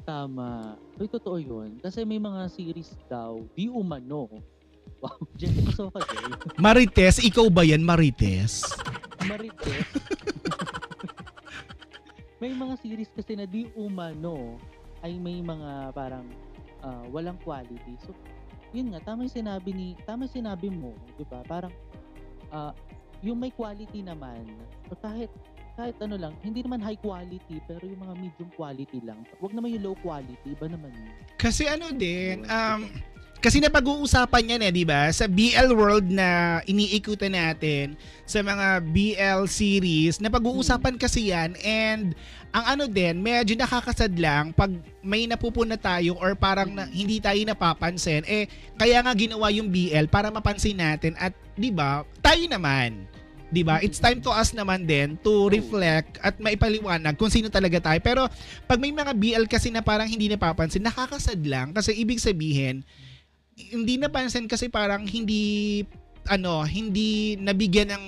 Tama. Uy, totoo yun. Kasi may mga series daw, di umano. Wow, Jessica Soka Gay. Marites, ikaw ba yan, Marites? Marites. may mga series kasi na di umano ay may mga parang ah, walang quality. So, yun nga, tama yung sinabi ni, tama yung sinabi mo, di ba? Parang, ah, yung may quality naman, so kahit, kahit ano lang, hindi naman high quality, pero yung mga medium quality lang. Huwag naman yung low quality, iba naman yun. Kasi ano din, um, kasi napag-uusapan yan eh, di ba? Sa BL world na iniikutan natin, sa mga BL series, napag-uusapan kasi yan and ang ano din, medyo nakakasad lang pag may napupuna tayo or parang na, hindi tayo napapansin, eh kaya nga ginawa yung BL para mapansin natin at 'di ba? Tayo naman 'di ba? It's time to us naman din to reflect at maipaliwanag kung sino talaga tayo. Pero pag may mga BL kasi na parang hindi napapansin, nakakasad lang kasi ibig sabihin hindi napansin kasi parang hindi ano, hindi nabigyan ng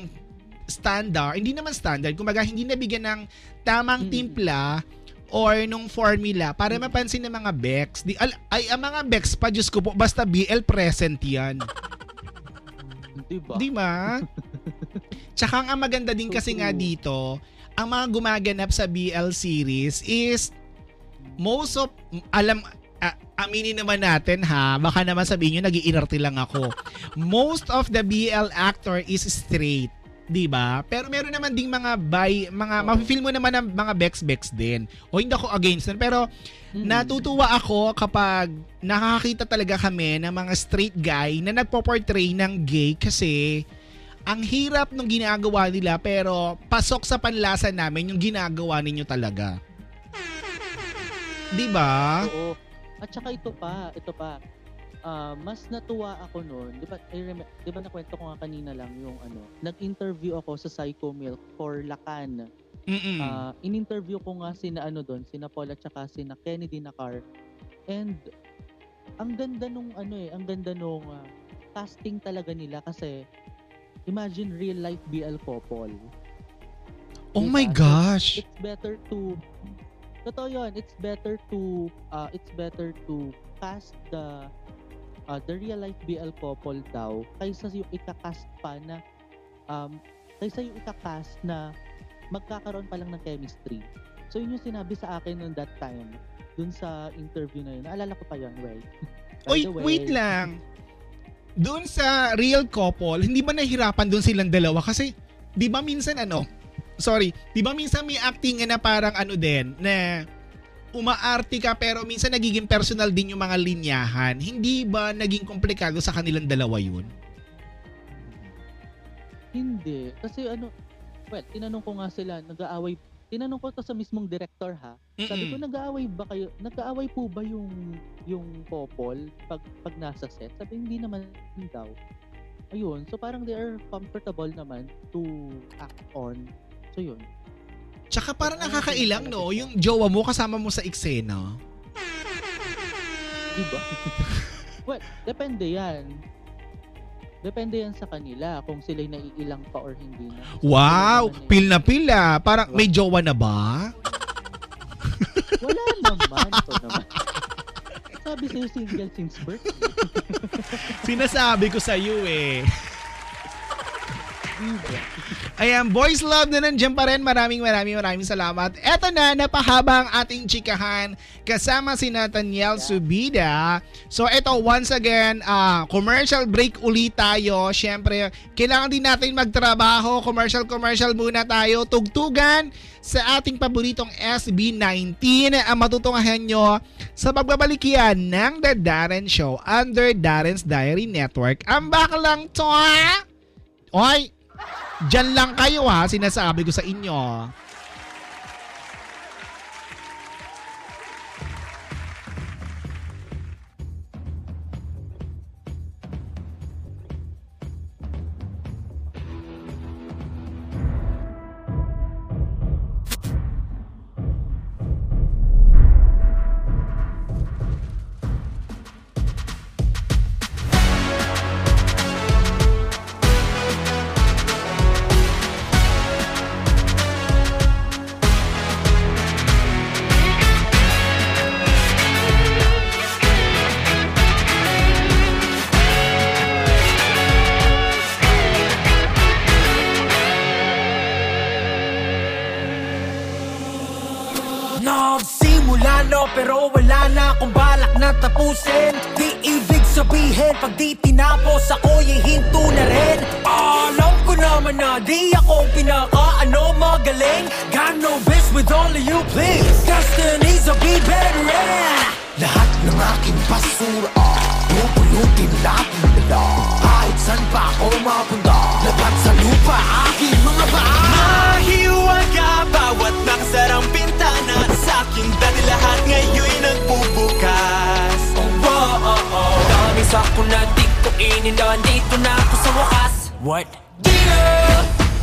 standard, hindi naman standard, kumbaga hindi nabigyan ng tamang timpla or nung formula para mapansin ng mga Bex. Di, al, ay, ang mga Bex pa, Diyos ko po, basta BL present yan. Di ba? Di ba? Tsaka ang maganda din kasi nga dito, ang mga gumaganap sa BL series is most of, alam, a- aminin naman natin ha, baka naman sabihin nyo, nag-iinarte lang ako. Most of the BL actor is straight. 'Di ba? Pero meron naman ding mga bi, mga Oo. mafe-feel mo naman ng mga bex-bex din. O hindi ako against nun, pero Mm. Natutuwa ako kapag nakakakita talaga kami ng mga straight guy na nagpo-portray ng gay kasi ang hirap nung ginagawa nila pero pasok sa panlasa namin yung ginagawa ninyo talaga. 'Di ba? Oo. At saka ito pa, ito pa. Ah, mas natuwa ako noon. 'Di ba? I rem- 'di ba nakwento ko nga kanina lang yung ano, nag-interview ako sa Psycho Milk for Lacan. Mm. Ah, in-interview ko nga sina ano doon, sina Paul at saka sina Kennedy Nakar. And ang ganda nung ano eh, ang ganda nung ah, casting talaga nila kasi imagine real life BL couple. oh Diba? my gosh. it's better to totoo yun it's better to uh, it's better to cast the uh, the real life BL couple daw kaysa yung ika-cast pa na um, kaysa yung ika-cast na magkakaroon pa lang ng chemistry so yun yung sinabi sa akin noon that time dun sa interview na yun naalala ko pa yun Way By Oy, way, wait lang. Doon sa real couple, hindi ba nahirapan doon silang dalawa? Kasi, di ba minsan ano, sorry, di ba minsan may acting na parang ano din, na umaarte ka pero minsan nagiging personal din yung mga linyahan. Hindi ba naging komplikado sa kanilang dalawa yun? Hindi. Kasi ano, well, tinanong ko nga sila, nag-aaway, tinanong ko to sa mismong director ha. Sabi ko, Mm-mm. nag-aaway ba kayo, nag-aaway po ba yung, yung couple pag, pag nasa set? Sabi, hindi naman daw. Ayun, so parang they are comfortable naman to act on. So yun. Tsaka parang nakakailang no, yung jowa mo kasama mo sa eksena. Diba? Well, depende yan. Depende yan sa kanila kung sila'y naiilang pa or hindi na. Wow, pil na pil ah. Parang may jowa na ba? Wala naman. Ito naman. Sabi sa'yo single since birth. Sinasabi ko sa iyo eh. Diba? Ayan, boys love na nandiyan pa rin. Maraming maraming maraming salamat. Eto na, napahaba ang ating chikahan kasama si Nathaniel Subida. So eto, once again, ah, commercial break ulit tayo. Siyempre, kailangan din natin magtrabaho. Commercial, commercial muna tayo. Tugtugan sa ating paboritong SB19 ang matutungahan nyo sa pagbabalik yan ng The Darren Show under Darren's Diary Network. Ang baklang to, ha? Oy, Diyan lang kayo ha, sinasabi ko sa inyo. Sabihin pag di tinapos ako hinto na rin. Alam ko naman na di ako pinaka ano magaling. Got no bitch with all of you please. Destiny's a be better Lahat ng aking basura Pupulutin natin nila Kahit saan pa ako mapunta Labat sa lupa aking mga paa. Mahiwaga bawat nakasarang pintana Sa aking dati lahat ngayon'y nagbubukas sa ako na di ko inindahan Dito na ako sa wakas What? Di na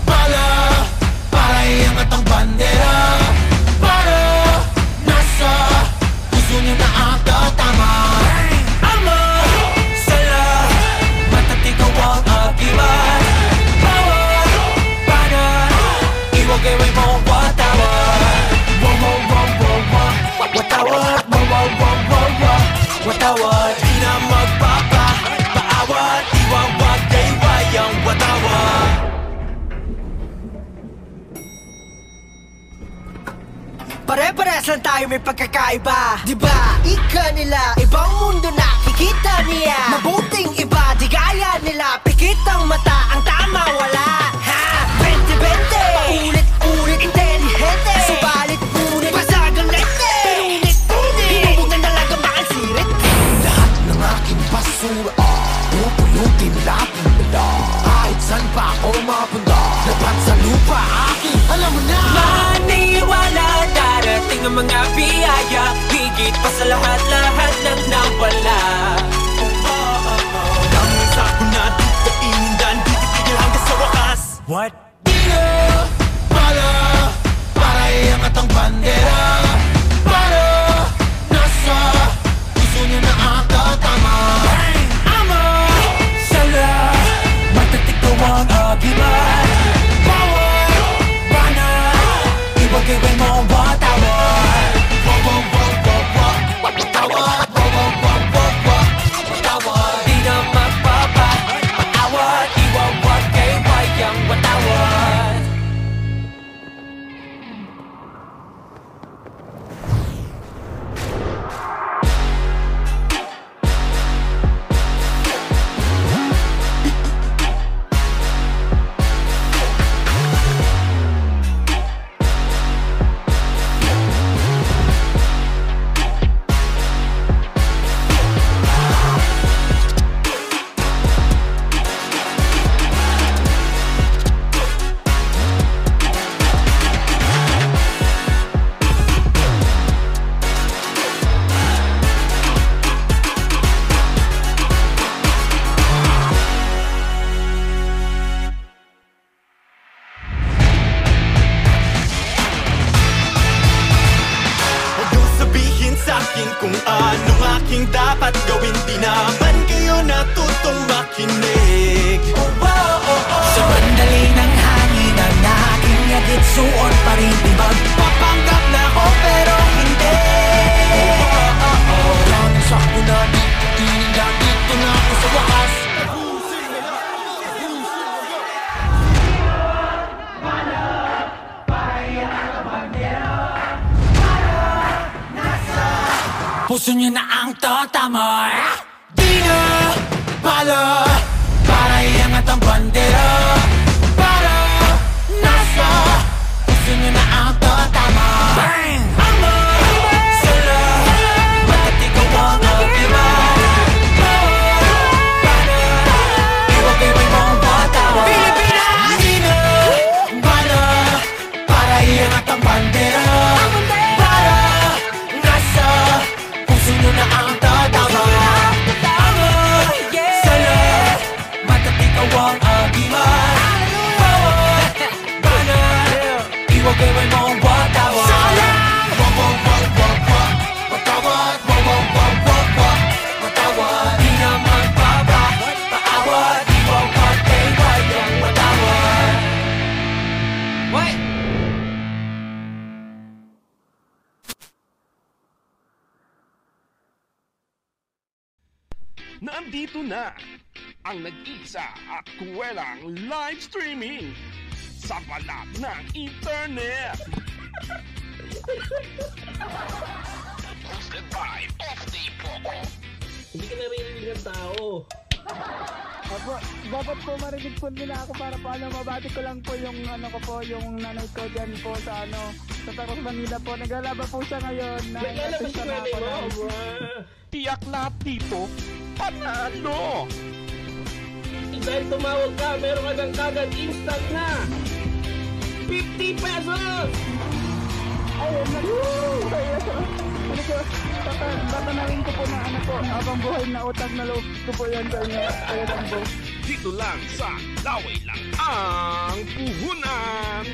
pala Para iangat ang bandera Para nasa Puso niyo na ata tama nag-isa at kuwelang live streaming sa balat ng internet. Hosted by FD Poco. Hindi ka naririnig ng tao. Opo, dapat po marinig po nila ako para paano mabati ko lang po yung ano ko po, yung nanay ko dyan po sa ano, sa Taros Manila po. Naglalaba po siya ngayon. na Naglalabas assist yung na nanay mo. Wow. Tiyak lahat dito, panalo! Dahil tumawag ka, meron ka ng kagad instant na 50 pesos! Ayun, nag- Ayun. Ano po, tata- tatanawin ko po na ano po, habang buhay na utang na loob ko po yan sa inyo. Kaya lang po. Dito lang sa Laway lang ang puhunan.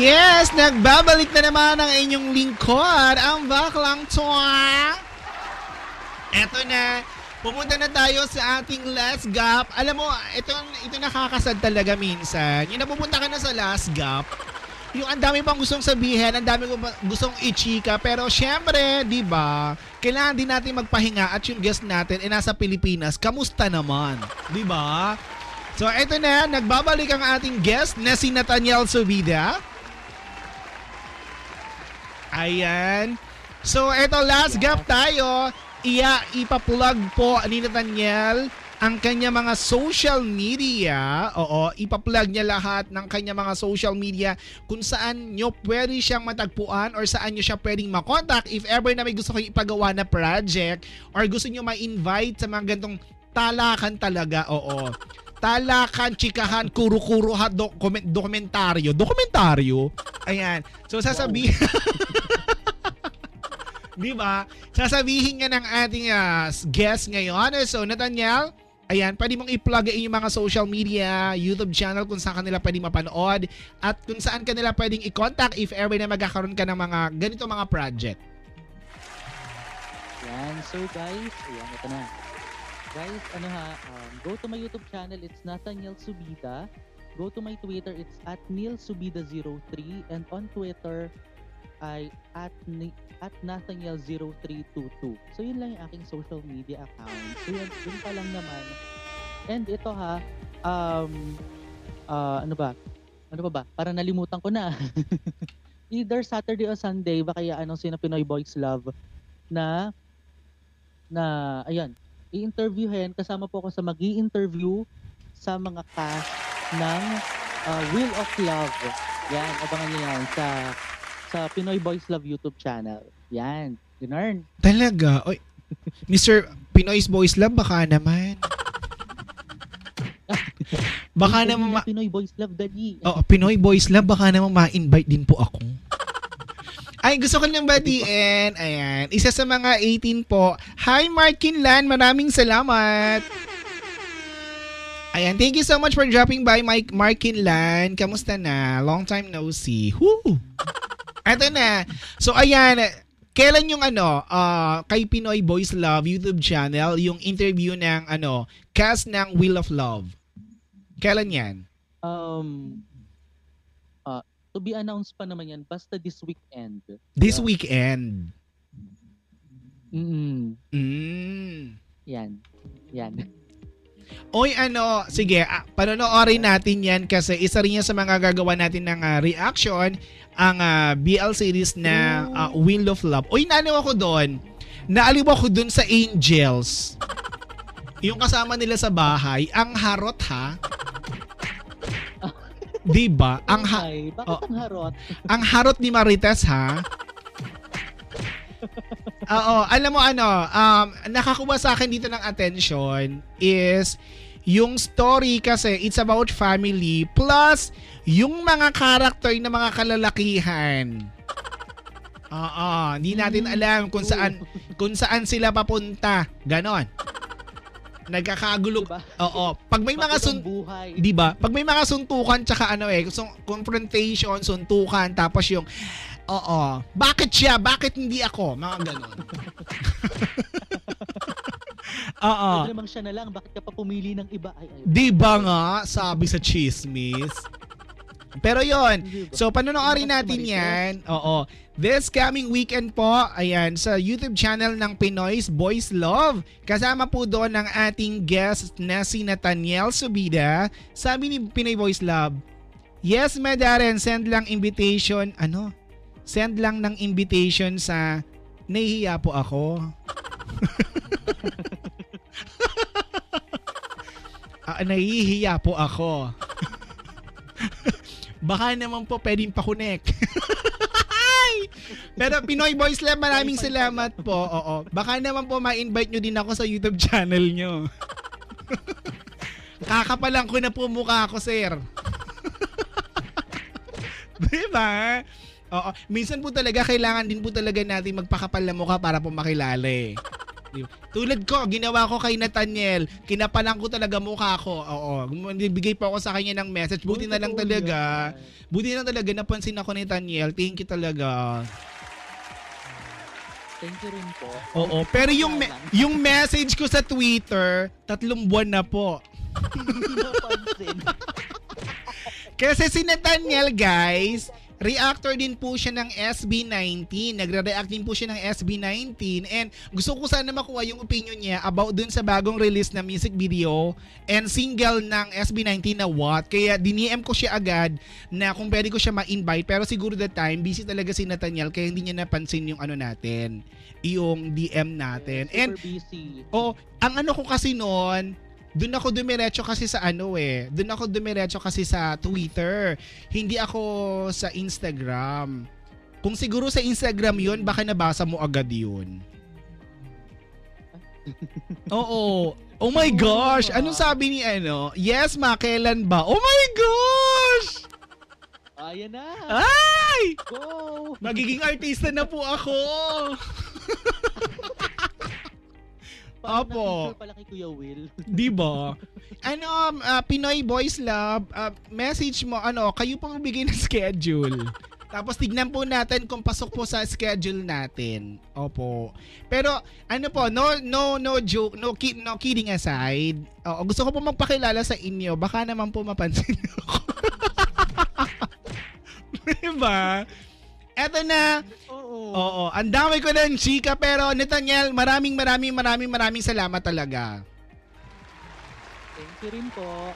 Yes! Nagbabalik na naman ang inyong lingkod, ang Baklang Toa. Eto na, pumunta na tayo sa ating last gap. Alam mo, ito, ito nakakasad talaga minsan. Yung napupunta ka na sa last gap, yung ang dami pang gustong sabihin, ang dami gustong ichika, pero syempre, di ba, kailangan din natin magpahinga at yung guest natin ay nasa Pilipinas. Kamusta naman? Di ba? So, eto na, nagbabalik ang ating guest na si Nathaniel Subida. Ayan. So, eto, last gap tayo. Iya, ipaplug po ni Nathaniel ang kanya mga social media. Oo, ipaplug niya lahat ng kanya mga social media kung saan nyo pwede siyang matagpuan or saan nyo siya pwedeng makontakt if ever na may gusto kayo ipagawa na project or gusto nyo ma-invite sa mga gantong talakan talaga. Oo. Talakan, chikahan, kuro-kuro, ha, dokument, dokumentaryo. Dokumentaryo? Ayan. So, sasabihin... Di ba? Sasabihin nga ng ating ah, guest ngayon. So, Nathaniel, ayan, pwede mong i-plug yung mga social media, YouTube channel kung saan kanila pwede mapanood at kung saan kanila pwedeng i-contact if ever na magkakaroon ka ng mga ganito mga project. Yan. So guys, ayan, ito na. Guys, ano ha, um, go to my YouTube channel, it's Nathaniel Subida. Go to my Twitter, it's at neilsubida03 and on Twitter ay at, ni, at Nathaniel0322. So yun lang yung aking social media account. So yun, yun pa lang naman. And ito ha, um, ah, ano ba? Ano ba ba? Para nalimutan ko na. Either Saturday or Sunday, baka ano sino Pinoy Boys Love na na ayan, i-interviewin kasama po ako sa magi-interview sa mga cast ng uh, Wheel of Love. Yan, abangan niyo yan sa sa Pinoy Boys Love YouTube channel. Yan, ganun. Talaga? Oy, Mr. Pinoy's Boys Love, baka naman. baka Ay, naman, ma- Pinoy Boys Love Daddy. Oo, Pinoy Boys Love, baka naman ma-invite din po ako. Ay, gusto ko lang batiin. Ayan. Isa sa mga 18 po. Hi, Mark Kinlan. Maraming salamat. Ayan. Thank you so much for dropping by, Mike Mark Kinlan. Kamusta na? Long time no see. Woo! Eto na. So, ayan. Kailan yung ano, ah, kay Pinoy Boys Love YouTube channel, yung interview ng ano, cast ng Wheel of Love? Kailan yan? Um, uh, to be announced pa naman yan, basta this weekend. This Yeah. weekend. Mm, Mm. yan. Yan. Oy, ano, sige, ah, panonoorin natin yan kasi isa rin yan sa mga gagawa natin ng ah, reaction, ang ah, BL series na ah, Wheel of Love. Oy, naano ako doon? Naaliw ako doon sa Angels. Yung kasama nila sa bahay, ang harot ha. 'Di ba? Ang ha- Ay, bakit oh. ang harot? ang harot ni Marites ha. Oo, alam mo ano, um, nakakuha sa akin dito ng attention is yung story kasi it's about family plus yung mga character na mga kalalakihan. Oo, hindi natin alam kung saan kung saan sila papunta. Ganon. Nagkakagulo. Diba? Oo, pag may mga sun? 'di ba? Pag may mga suntukan tsaka ano eh, so, confrontation, suntukan, tapos yung Oo. Bakit siya? Bakit hindi ako? Mga ganon. Oo. Pwede namang siya na lang, bakit ka pa pumili ng iba? Ay, ay. Di ba nga? Sabi sa chismis. Pero yon? So, panonoorin Di ba natin yan. Oo. This coming weekend po, ayan, sa YouTube channel ng Pinoy's Boys Love. Kasama po doon ang ating guest na si Nathaniel Subida. Sabi ni Pinoy Boys Love, Yes, Madaren, send lang invitation. Ano? Send lang ng invitation sa nahihiya po ako. Ah, nahihiya po ako. Baka naman po pwedeng pakunek. Pero Pinoy Boys Lab, maraming salamat po. Oo. Baka naman po ma-invite nyo din ako sa YouTube channel nyo. Kakapalang ko na po mukha ko, sir. diba? Oo. Minsan po talaga, kailangan din po talaga natin magpakapal na mukha para po makilala eh. Tulad ko, ginawa ko kay Nathaniel. Kinapalang ko talaga mukha ko. Oo. Bigay pa ako sa kanya ng message. Buti na lang talaga. Buti na talaga napansin ako ni Nathaniel. Thank you talaga. Thank you rin po. Oo. Pero yung me- yung message ko sa Twitter, tatlong buwan na po. Hindi napansin. Kasi si Nathaniel, guys, reactor din po siya ng SB19. Nagre-react din po siya ng SB19. And gusto ko sana makuha yung opinion niya about dun sa bagong release na music video and single ng SB19 na What. Kaya diniem ko siya agad na kung pwede ko siya ma-invite. Pero siguro that time, busy talaga si Nathaniel kaya hindi niya napansin yung ano natin, yung DM natin. And Super busy. Oo, ang ano ko kasi noon, doon ako dumiretso kasi sa ano eh. Doon ako dumiretso kasi sa Twitter. Hindi ako sa Instagram. Kung siguro sa Instagram yun, baka nabasa mo agad yun. Oo. Oh my gosh! Anong sabi ni ano? Yes, ma, kailan ba? Oh my gosh! Ayan na. Ay! Go! Magiging artista na po ako! Parang Opo. pala kay Kuya Will. Di ba? Ano, um, ah, Pinoy Boys Love, ah, message mo, ano, kayo po magbigay ng schedule. Tapos tignan po natin kung pasok po sa schedule natin. Opo. Pero ano po, no no no joke, no kid, no kidding aside. Oo, gusto ko po magpakilala sa inyo. Baka naman po mapansin ako. diba? Eto na. Oo. Oo, ang dami ko ng chika pero Nathaniel, maraming maraming maraming maraming salamat talaga. Thank you rin po.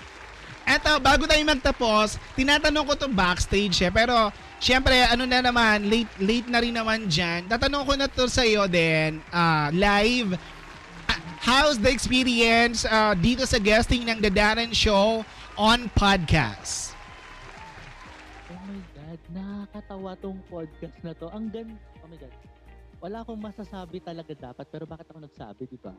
Eto, bago tayo magtapos, tinatanong ko to backstage eh. Pero, syempre, ano na naman, late, late na rin naman dyan. Tatanong ko na to sa iyo din, ah, live. Ah, how's the experience ah, dito sa guesting ng The Darren Show on podcast? Nakakatawa tong podcast na to. Ang gan... Oh my God. wala akong masasabi talaga dapat, pero bakit ako nagsabi, di ba?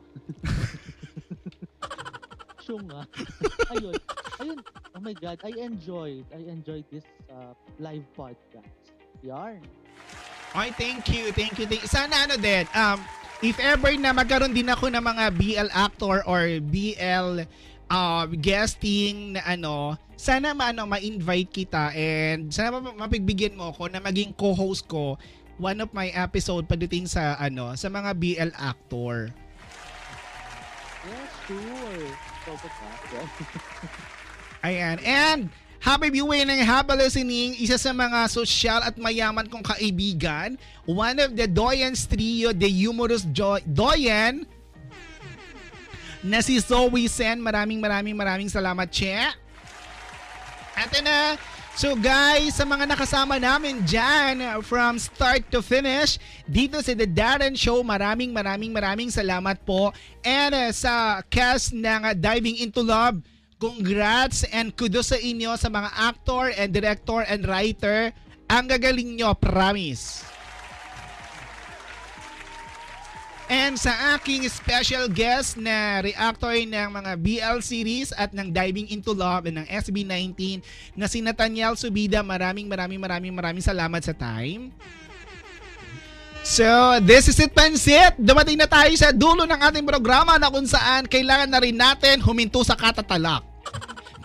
Sure nga. ayun. Ayun. Oh my God. I enjoyed. I enjoyed this uh, live podcast. Yarn. Okay, thank you, thank you. Thank Sana ano din, um, if ever na magkaroon din ako ng mga BL actor or BL uh, guesting na ano, sana maano ma-invite kita and sana ma- mapigbigyan mo ako na maging co-host ko one of my episode pagdating sa ano, sa mga BL actor. Yes, sure. Ayan. And happy viewing and happy listening. Isa sa mga sosyal at mayaman kong kaibigan. One of the Doyen's trio, the humorous jo- Doyen, na si Zoe Sen. Maraming maraming maraming salamat, Che. Ito na. So guys, sa mga nakasama namin dyan from start to finish dito sa The Darren Show, maraming maraming maraming salamat po. And uh, sa cast ng uh, Diving Into Love, congrats and kudos sa inyo sa mga actor and director and writer. Ang gagaling nyo, promise. And sa aking special guest na reactor ng mga BL series at ng Diving Into Love and ng SB19 na si Nathaniel Subida, maraming maraming maraming maraming salamat sa time. So, this is it, Pansit! Dumating na tayo sa dulo ng ating programa na kung saan kailangan na rin natin huminto sa katatalak.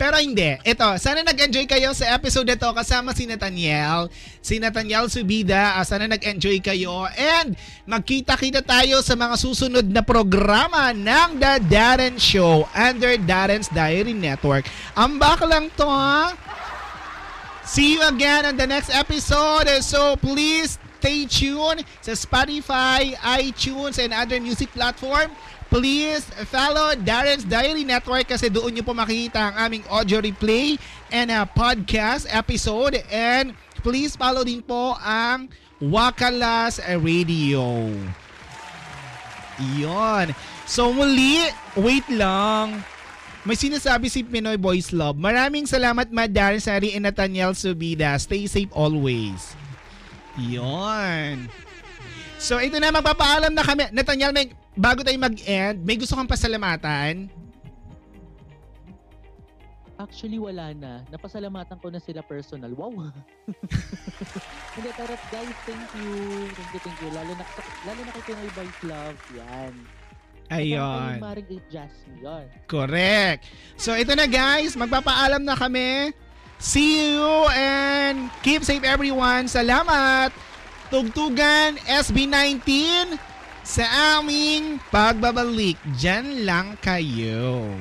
Pero hindi. Ito, sana nag-enjoy kayo sa episode nito kasama si Nathaniel. Si Nathaniel Subida. Uh, sana nag-enjoy kayo. And magkita-kita tayo sa mga susunod na programa ng The Darren Show under Darren's Diary Network. Ambak lang to ha. See you again on the next episode. So please stay tuned sa Spotify, iTunes, and other music platform please follow Darren's Diary Network kasi doon nyo po makikita ang aming audio replay and uh, podcast episode. And please follow din po ang Wakalas Radio. Iyon. So muli, wait lang. May sinasabi si Pinoy Boys Love. Maraming salamat Mad Darren Sari and Nathaniel Subida. Stay safe always. Iyon. So ito na, magpapaalam na kami. Nathaniel, may, bago tayo mag-end, may gusto kang pasalamatan? Actually, wala na. Napasalamatan ko na sila personal. Wow! Hindi, pero guys, thank you. Thank you, thank you. Lalo na, lalo na kay Pinoy Boys Love. Yan. Ayun. Maring Jasmine. Yan. Correct. So ito na guys, magpapaalam na kami. See you and keep safe everyone. Salamat. Tugtugan SB19 sa aming pagbabalik. Diyan lang kayo.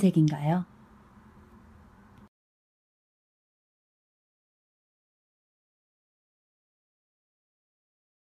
19세기인가요?